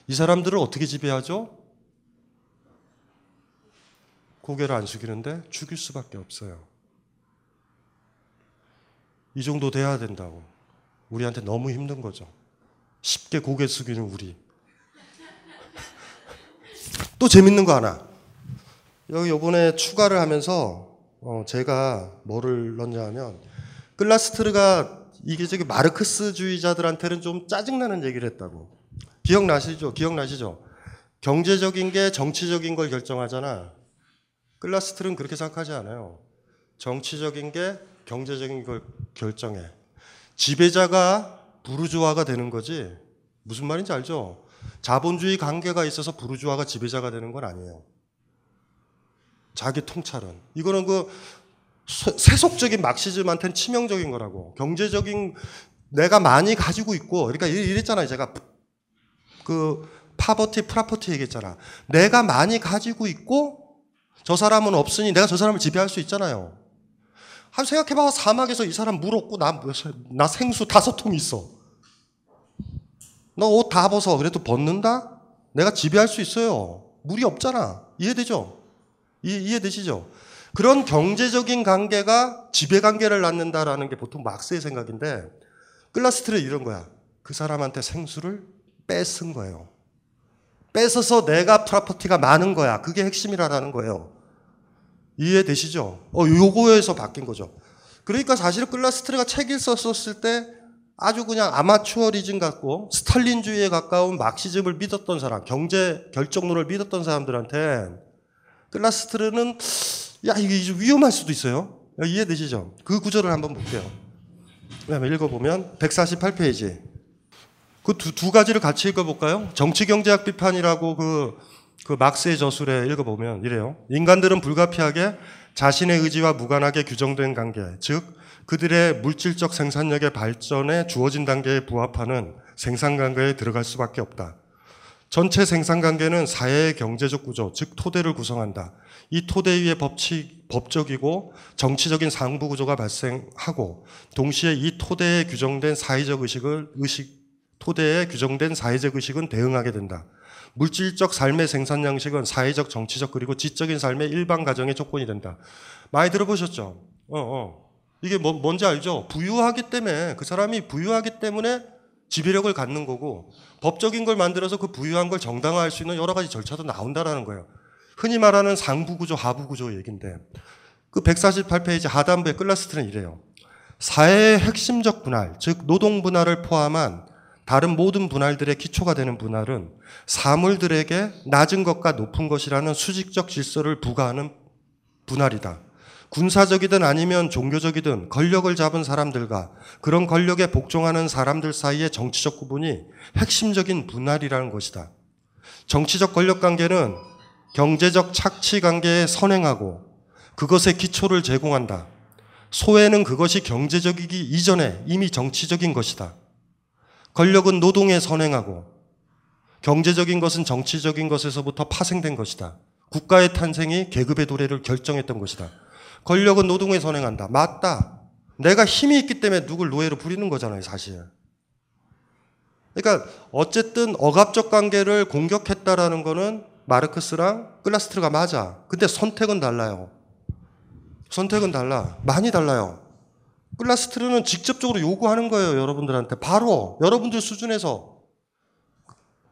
이 사람들을 어떻게 지배하죠? 고개를 안 숙이는데 죽일 수밖에 없어요. 이 정도 돼야 된다고. 우리한테 너무 힘든 거죠. 쉽게 고개 숙이는 우리. 또 재밌는 거 하나. 여기 요번에 추가를 하면서 어 제가 뭐를 넣냐 하면 클라스트르가 이게 저기 마르크스주의자들한테는 좀 짜증나는 얘기를 했다고. 기억나시죠? 기억나시죠? 경제적인 게 정치적인 걸 결정하잖아. 클라스트는 그렇게 생각하지 않아요. 정치적인 게 경제적인 걸 결정해. 지배자가 부르주아가 되는 거지. 무슨 말인지 알죠? 자본주의 관계가 있어서 부르주아가 지배자가 되는 건 아니에요. 자기 통찰은. 이거는 그 세속적인 막시즘한테는 치명적인 거라고. 경제적인 내가 많이 가지고 있고, 그러니까 이랬잖아요. 제가 그 파버티, 프라퍼티 얘기했잖아. 내가 많이 가지고 있고, 저 사람은 없으니 내가 저 사람을 지배할 수 있잖아요. 한 생각해봐. 사막에서 이 사람 물 없고 나, 나 생수 다섯 통 있어. 너 옷 다 벗어. 그래도 벗는다? 내가 지배할 수 있어요. 물이 없잖아. 이해되죠? 이, 해되시죠 그런 경제적인 관계가 지배 관계를 낳는다라는 게 보통 막스의 생각인데 클라스트는 이런 거야. 그 사람한테 생수를 뺏은 거예요. 뺏어서 내가 프라퍼티가 많은 거야. 그게 핵심이라는 거예요. 이해되시죠? 어, 요거에서 바뀐 거죠. 그러니까 사실은 클라스트레가 책을 썼었을 때 아주 그냥 아마추어리즘 같고 스탈린주의에 가까운 막시즘을 믿었던 사람, 경제 결정론을 믿었던 사람들한테 클라스트르는 야 이게 위험할 수도 있어요. 이해되시죠? 그 구절을 한번 볼게요. 그다음에 읽어보면 148페이지. 그 두 두 가지를 같이 읽어볼까요? 정치경제학 비판이라고 그, 그 막스의 저술에 읽어보면 이래요. 인간들은 불가피하게 자신의 의지와 무관하게 규정된 관계, 즉 그들의 물질적 생산력의 발전에 주어진 단계에 부합하는 생산 관계에 들어갈 수밖에 없다. 전체 생산 관계는 사회의 경제적 구조, 즉 토대를 구성한다. 이 토대 위에 법칙, 법적이고 정치적인 상부 구조가 발생하고 동시에 이 토대에 규정된 사회적 의식을 의식 토대에 규정된 사회적 의식은 대응하게 된다. 물질적 삶의 생산 양식은 사회적, 정치적 그리고 지적인 삶의 일반 가정의 조건이 된다. 많이 들어보셨죠? 어, 어. 이게 뭐, 뭔지 알죠? 부유하기 때문에 그 사람이 부유하기 때문에 지배력을 갖는 거고 법적인 걸 만들어서 그 부유한 걸 정당화할 수 있는 여러 가지 절차도 나온다라는 거예요. 흔히 말하는 상부 구조, 하부 구조 얘긴데 그 148페이지 하단부에 클라스트는 이래요. 사회의 핵심적 분할, 즉 노동 분할을 포함한 다른 모든 분할들의 기초가 되는 분할은 사물들에게 낮은 것과 높은 것이라는 수직적 질서를 부과하는 분할이다. 군사적이든 아니면 종교적이든 권력을 잡은 사람들과 그런 권력에 복종하는 사람들 사이의 정치적 구분이 핵심적인 분할이라는 것이다. 정치적 권력 관계는 경제적 착취 관계에 선행하고 그것의 기초를 제공한다. 소외는 그것이 경제적이기 이전에 이미 정치적인 것이다. 권력은 노동에 선행하고 경제적인 것은 정치적인 것에서부터 파생된 것이다. 국가의 탄생이 계급의 도래를 결정했던 것이다. 권력은 노동에 선행한다. 맞다. 내가 힘이 있기 때문에 누굴 노예로 부리는 거잖아요, 사실. 그러니까 어쨌든 억압적 관계를 공격했다라는 거는 마르크스랑 클라스트르가 맞아. 근데 선택은 달라요. 선택은 달라. 많이 달라요. 클라스트르는 직접적으로 요구하는 거예요, 여러분들한테. 바로 여러분들 수준에서.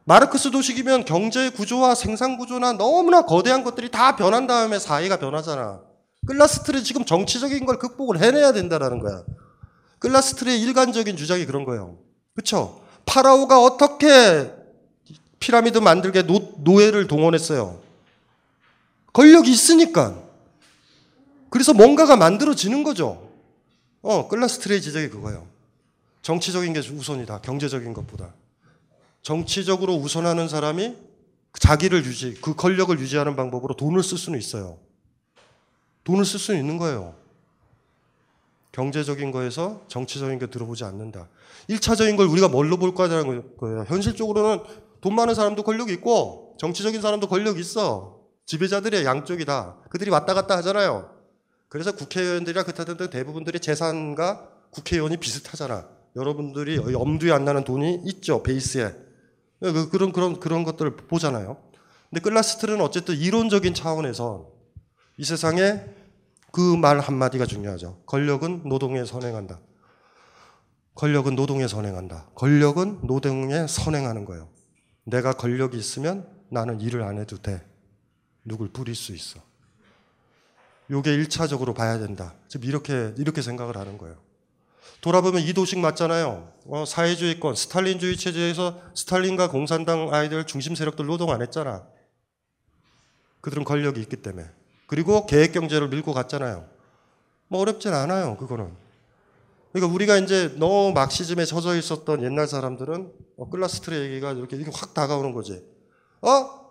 마르크스 도식이면 경제 구조와 생산 구조나 너무나 거대한 것들이 다 변한 다음에 사회가 변하잖아. 클라스트르 지금 정치적인 걸 극복을 해내야 된다라는 거야. 클라스트르의 일관적인 주장이 그런 거예요. 그렇죠? 파라오가 어떻게 피라미드 만들게 노, 노예를 동원했어요? 권력이 있으니까. 그래서 뭔가가 만들어지는 거죠. 어, 클라스트르의 지적이 그거예요. 정치적인 게 우선이다. 경제적인 것보다. 정치적으로 우선하는 사람이 자기를 유지, 그 권력을 유지하는 방법으로 돈을 쓸 수는 있어요. 돈을 쓸 수는 있는 거예요. 경제적인 거에서 정치적인 게 들어보지 않는다. 1차적인 걸 우리가 뭘로 볼 거냐는 거예요. 현실적으로는 돈 많은 사람도 권력이 있고 정치적인 사람도 권력이 있어. 지배자들의 양쪽이다. 그들이 왔다 갔다 하잖아요. 그래서 국회의원들이나 그타 등등 대부분들이 재산과 국회의원이 비슷하잖아. 여러분들이 엄두에 안 나는 돈이 있죠. 베이스에. 그- 그런 그런 그런 것들을 보잖아요. 근데 클라스트르는 어쨌든 이론적인 차원에서 이 세상에 그 말 한마디가 중요하죠. 권력은 노동에 선행한다. 권력은 노동에 선행한다. 권력은 노동에 선행하는 거예요. 내가 권력이 있으면 나는 일을 안 해도 돼. 누굴 부릴 수 있어. 요게 1차적으로 봐야 된다. 지금 이렇게, 이렇게 생각을 하는 거예요. 돌아보면 이 도식 맞잖아요. 어, 사회주의권, 스탈린주의 체제에서 스탈린과 공산당 아이들 중심 세력들 노동 안 했잖아. 그들은 권력이 있기 때문에. 그리고 계획 경제를 밀고 갔잖아요. 뭐 어렵진 않아요, 그거는. 그러니까 우리가 이제 너무 막시즘에 젖어 있었던 옛날 사람들은 어, 클라스트의 얘기가 이렇게, 이렇게 확 다가오는 거지. 어?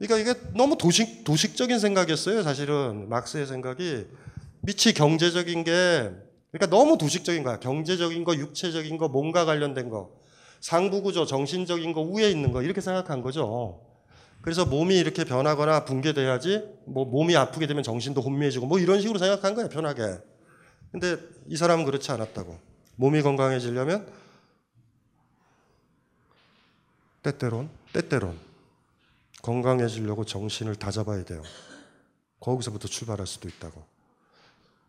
그러니까 이게 너무 도식, 도식적인 생각이었어요, 사실은. 막스의 생각이. 미치 경제적인 게, 그러니까 너무 도식적인 거야. 경제적인 거, 육체적인 거, 뭔가 관련된 거. 상부구조, 정신적인 거, 위에 있는 거, 이렇게 생각한 거죠. 그래서 몸이 이렇게 변하거나 붕괴돼야지, 뭐 몸이 아프게 되면 정신도 혼미해지고, 뭐 이런 식으로 생각한 거예요, 편하게. 근데 이 사람은 그렇지 않았다고. 몸이 건강해지려면, 때때론, 때때론, 건강해지려고 정신을 다잡아야 돼요. 거기서부터 출발할 수도 있다고.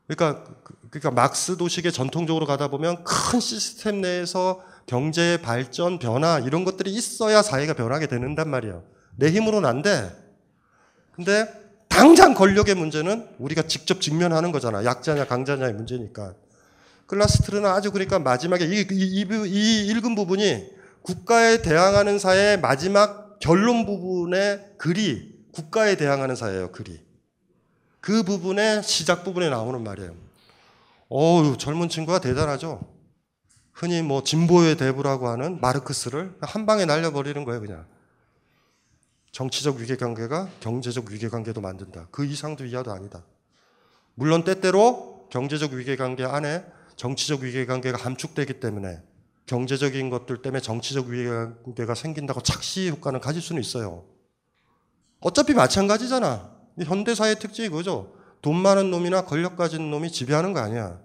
그러니까 그러니까 막스 도식의 전통적으로 가다 보면 큰 시스템 내에서 경제 발전 변화 이런 것들이 있어야 사회가 변하게 되는단 말이에요. 내 힘으로는 안 돼. 근데 당장 권력의 문제는 우리가 직접 직면하는 거잖아. 약자냐 강자냐의 문제니까. 클라스트르는 아주 그러니까 마지막에 이, 이, 이, 이 읽은 부분이 국가에 대항하는 사회의 마지막 결론 부분의 글이 국가에 대항하는 사회예요, 글이. 그 부분의 시작 부분에 나오는 말이에요. 어우, 젊은 친구가 대단하죠. 흔히 뭐 진보의 대부라고 하는 마르크스를 한 방에 날려버리는 거예요, 그냥. 정치적 위계관계가 경제적 위계관계도 만든다. 그 이상도 이하도 아니다. 물론 때때로 경제적 위계관계 안에 정치적 위계관계가 함축되기 때문에 경제적인 것들 때문에 정치적 위계관계가 생긴다고 착시 효과는 가질 수는 있어요. 어차피 마찬가지잖아. 현대사의 특징이 그거죠. 돈 많은 놈이나 권력 가진 놈이 지배하는 거 아니야.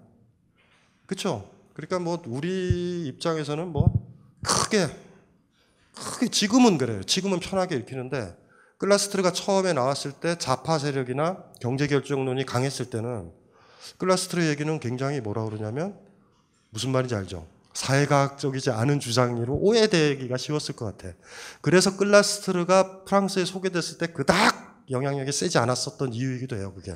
그렇죠? 그러니까 뭐 우리 입장에서는 뭐 크게 크게 지금은 그래요. 지금은 편하게 읽히는데 클라스트르가 처음에 나왔을 때 좌파 세력이나 경제 결정론이 강했을 때는 클라스트르 얘기는 굉장히 뭐라 그러냐면 무슨 말인지 알죠? 사회과학적이지 않은 주장으로 오해되기가 쉬웠을 것 같아. 그래서 클라스트르가 프랑스에 소개됐을 때 그닥 영향력이 세지 않았었던 이유이기도 해요, 그게.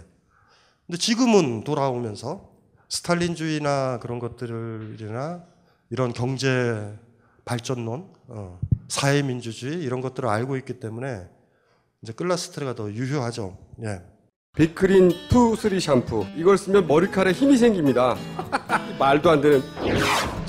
근데 지금은 돌아오면서 스탈린주의나 그런 것들이나 이런 경제 발전론, 어, 사회민주주의 이런 것들을 알고 있기 때문에 이제 클라스트르가 더 유효하죠. 예. Big Green Two Three 샴푸 이걸 쓰면 머리카락에 힘이 생깁니다. 말도 안 되는.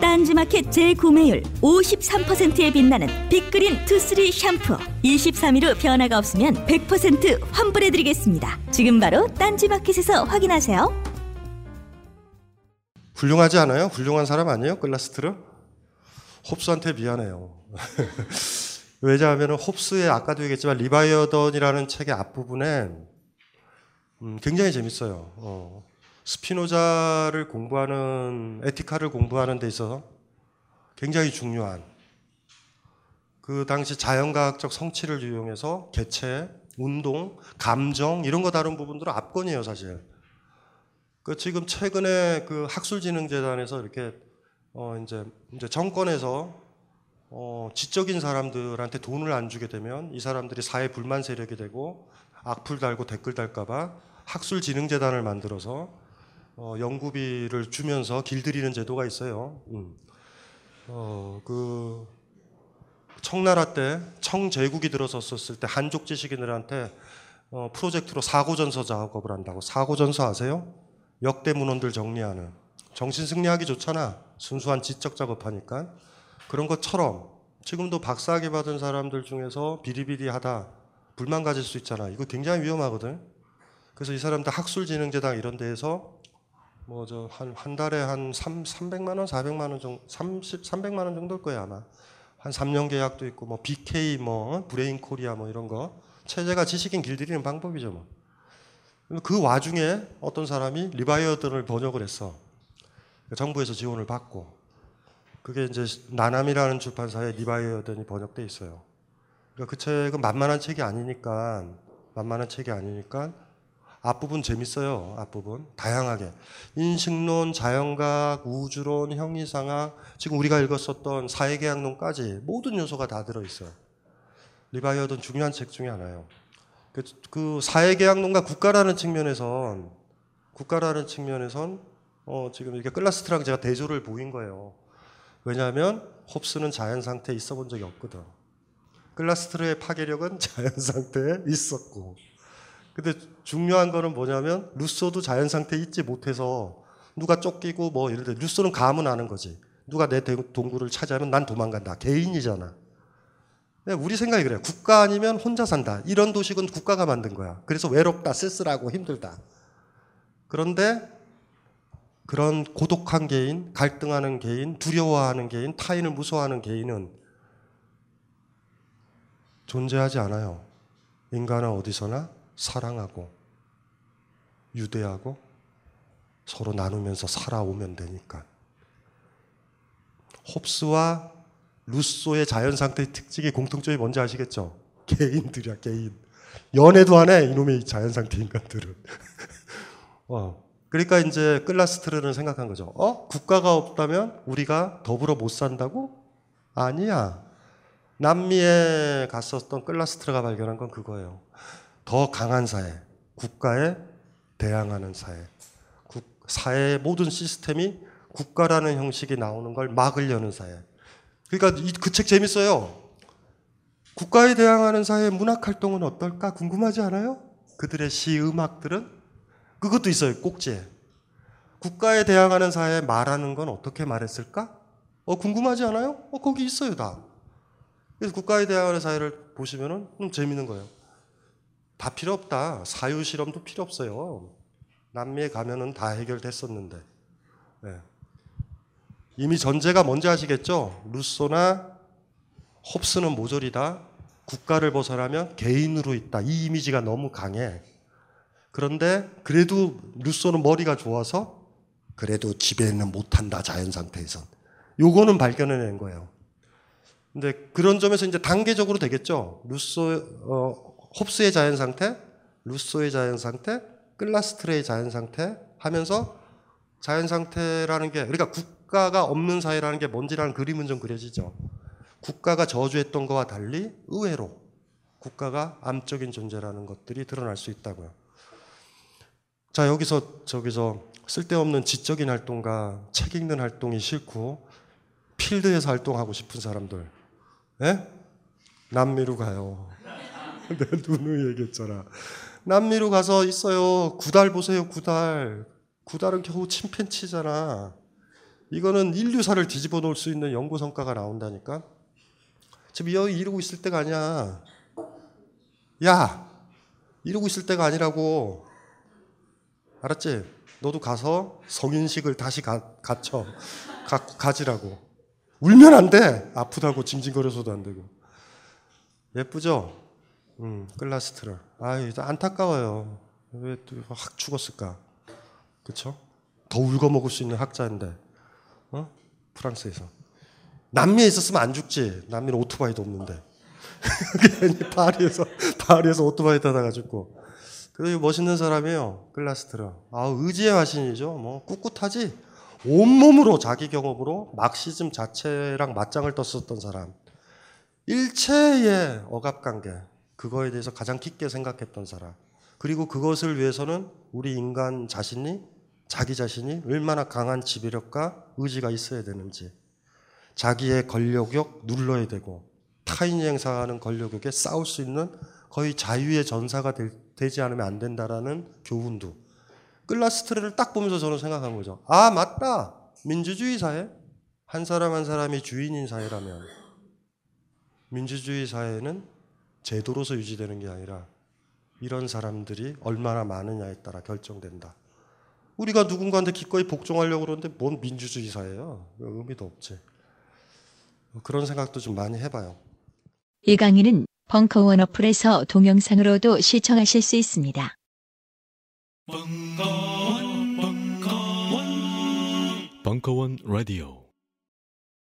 딴지마켓 재구매율 53%에 빛나는 Big Green Two Three 샴푸 23일 후 변화가 없으면 100% 환불해드리겠습니다. 지금 바로 딴지마켓에서 확인하세요. 훌륭하지 않아요? 훌륭한 사람 아니에요? 클라스트르? 홉스한테 미안해요. 왜냐하면 홉스의 아까도 얘기했지만 리바이어던이라는 책의 앞부분에 음, 굉장히 재밌어요. 어, 스피노자를 공부하는 에티카를 공부하는 데 있어서 굉장히 중요한 그 당시 자연과학적 성취를 이용해서 개체, 운동, 감정 이런 거 다룬 부분들은 압권이에요, 사실. 그 지금 최근에 그 학술진흥재단에서 이렇게 어 이제 이제 정권에서 어 지적인 사람들한테 돈을 안 주게 되면 이 사람들이 사회 불만 세력이 되고 악플 달고 댓글 달까봐 학술진흥재단을 만들어서 어, 연구비를 주면서 길들이는 제도가 있어요. 음. 어, 그 청나라 때 청제국이 들어섰을 때 한족 지식인들한테 어, 프로젝트로 사고전서 작업을 한다고. 사고전서 아세요? 역대 문헌들 정리하는. 정신 승리하기 좋잖아. 순수한 지적 작업하니까. 그런 것처럼 지금도 박사학위 받은 사람들 중에서 비리비리하다 불만 가질 수 있잖아. 이거 굉장히 위험하거든. 그래서 이 사람들 학술진흥재단 이런 데에서 뭐 저 한 한 달에 한 3, 300만 원, 400만 원 정도 30 300만 원 정도일 거예요, 아마. 한 3년 계약도 있고 뭐 BK 뭐 Brain Korea 뭐 이런 거 체제가 지식인 길들이는 방법이죠, 뭐. 그 와중에 어떤 사람이 리바이어던을 번역을 했어. 정부에서 지원을 받고 그게 이제 나남이라는 출판사에 리바이어던이 번역돼 있어요. 그러니까 그 책은 만만한 책이 아니니까 만만한 책이 아니니까 앞부분 재밌어요. 앞부분 다양하게 인식론, 자연학, 우주론, 형이상학 지금 우리가 읽었었던 사회계약론까지 모든 요소가 다 들어 있어요. 리바이어던 중요한 책 중에 하나예요. 그, 그 사회계약론과 국가라는 측면에선 국가라는 측면에선 어, 지금 이렇게 클라스트랑 제가 대조를 보인 거예요. 왜냐하면 홉스는 자연 상태에 있어 본 적이 없거든. 클라스트르의 파괴력은 자연 상태에 있었고. 근데 중요한 거는 뭐냐면 루소도 자연 상태에 있지 못해서 누가 쫓기고 뭐 예를 들어 루소는 감은 아는 거지. 누가 내 동굴을 차지하면 난 도망간다. 개인이잖아. 우리 생각이 그래요. 국가 아니면 혼자 산다. 이런 도식은 국가가 만든 거야. 그래서 외롭다, 쓸쓸하고 힘들다. 그런데 그런 고독한 개인, 갈등하는 개인, 두려워하는 개인, 타인을 무서워하는 개인은 존재하지 않아요. 인간은 어디서나 사랑하고 유대하고 서로 나누면서 살아오면 되니까. 홉스와 루소의 자연 상태의 특징이 공통점이 뭔지 아시겠죠? 개인들이야, 개인. 연애도 안 해, 이놈의 자연 상태 인간들은. 어. 그러니까 이제 클라스트르는 생각한 거죠. 어? 국가가 없다면 우리가 더불어 못 산다고? 아니야. 남미에 갔었던 클라스트르가 발견한 건 그거예요. 더 강한 사회, 국가에 대항하는 사회. 국, 사회의 모든 시스템이 국가라는 형식이 나오는 걸 막으려는 사회. 그러니까 그 책 재밌어요. 국가에 대항하는 사회의 문학 활동은 어떨까 궁금하지 않아요? 그들의 시, 음악들은 그것도 있어요. 꼭지에. 국가에 대항하는 사회에 말하는 건 어떻게 말했을까? 어, 궁금하지 않아요? 어, 거기 있어요, 다. 그래서 국가에 대항하는 사회를 보시면은 좀 재밌는 거예요. 다 필요 없다. 사유 실험도 필요 없어요. 남미에 가면은 다 해결됐었는데. 네. 이미 전제가 뭔지 아시겠죠? 루소나 홉스는 모조리다. 국가를 벗어나면 개인으로 있다. 이 이미지가 너무 강해. 그런데 그래도 루소는 머리가 좋아서 그래도 지배는 못한다 자연 상태에선. 요거는 발견해낸 거예요. 근데 그런 점에서 이제 단계적으로 되겠죠. 루소 어, 홉스의 자연 상태, 루소의 자연 상태, 클라스트레의 자연 상태 하면서 자연 상태라는 게 그러니까 국가가 없는 사회라는 게 뭔지라는 그림은 좀 그려지죠. 국가가 저주했던 것과 달리 의외로 국가가 암적인 존재라는 것들이 드러날 수 있다고요. 자, 여기서 저기서 쓸데없는 지적인 활동과 책 읽는 활동이 싫고 필드에서 활동하고 싶은 사람들, 예? 남미로 가요. 내 누누이 얘기했잖아. 남미로 가서 있어요. 구달 보세요, 구달. 구달은 겨우 침팬치잖아. 이거는 인류사를 뒤집어 놓을 수 있는 연구 성과가 나온다니까. 지금 여기 이러고 있을 때가 아니야. 야, 이러고 있을 때가 아니라고. 알았지? 너도 가서 성인식을 다시 가, 갖춰. 가, 가지라고. 울면 안 돼. 아프다고 징징거려서도 안 되고. 예쁘죠? 음, 클라스트를. 아유, 안타까워요. 왜 또 확 죽었을까? 그쵸? 더 울궈 먹을 수 있는 학자인데. 어? 프랑스에서. 남미에 있었으면 안 죽지. 남미는 오토바이도 없는데. 괜히 파리에서, 파리에서 오토바이 타다가 죽고. 그리고 멋있는 사람이에요. 클라스트라. 아, 의지의 화신이죠. 뭐, 꿋꿋하지? 온몸으로 자기 경험으로 막시즘 자체랑 맞짱을 떴었던 사람. 일체의 억압 관계, 그거에 대해서 가장 깊게 생각했던 사람. 그리고 그것을 위해서는 우리 인간 자신이 자기 자신이 얼마나 강한 지배력과 의지가 있어야 되는지 자기의 권력욕 눌러야 되고 타인이 행사하는 권력욕에 싸울 수 있는 거의 자유의 전사가 될, 되지 않으면 안 된다라는 교훈도 클라스트레를 딱 보면서 저는 생각한 거죠. 아 맞다 민주주의 사회 한 사람 한 사람이 주인인 사회라면 민주주의 사회는 제도로서 유지되는 게 아니라 이런 사람들이 얼마나 많으냐에 따라 결정된다. 우리가 누군가한테 기꺼이 복종하려고 그러는데 뭔 민주주의 사회예요? 의미도 없지. 그런 생각도 좀 많이 해봐요. 이 강의는 벙커원 어플에서 동영상으로도 시청하실 수 있습니다. 벙커원 라디오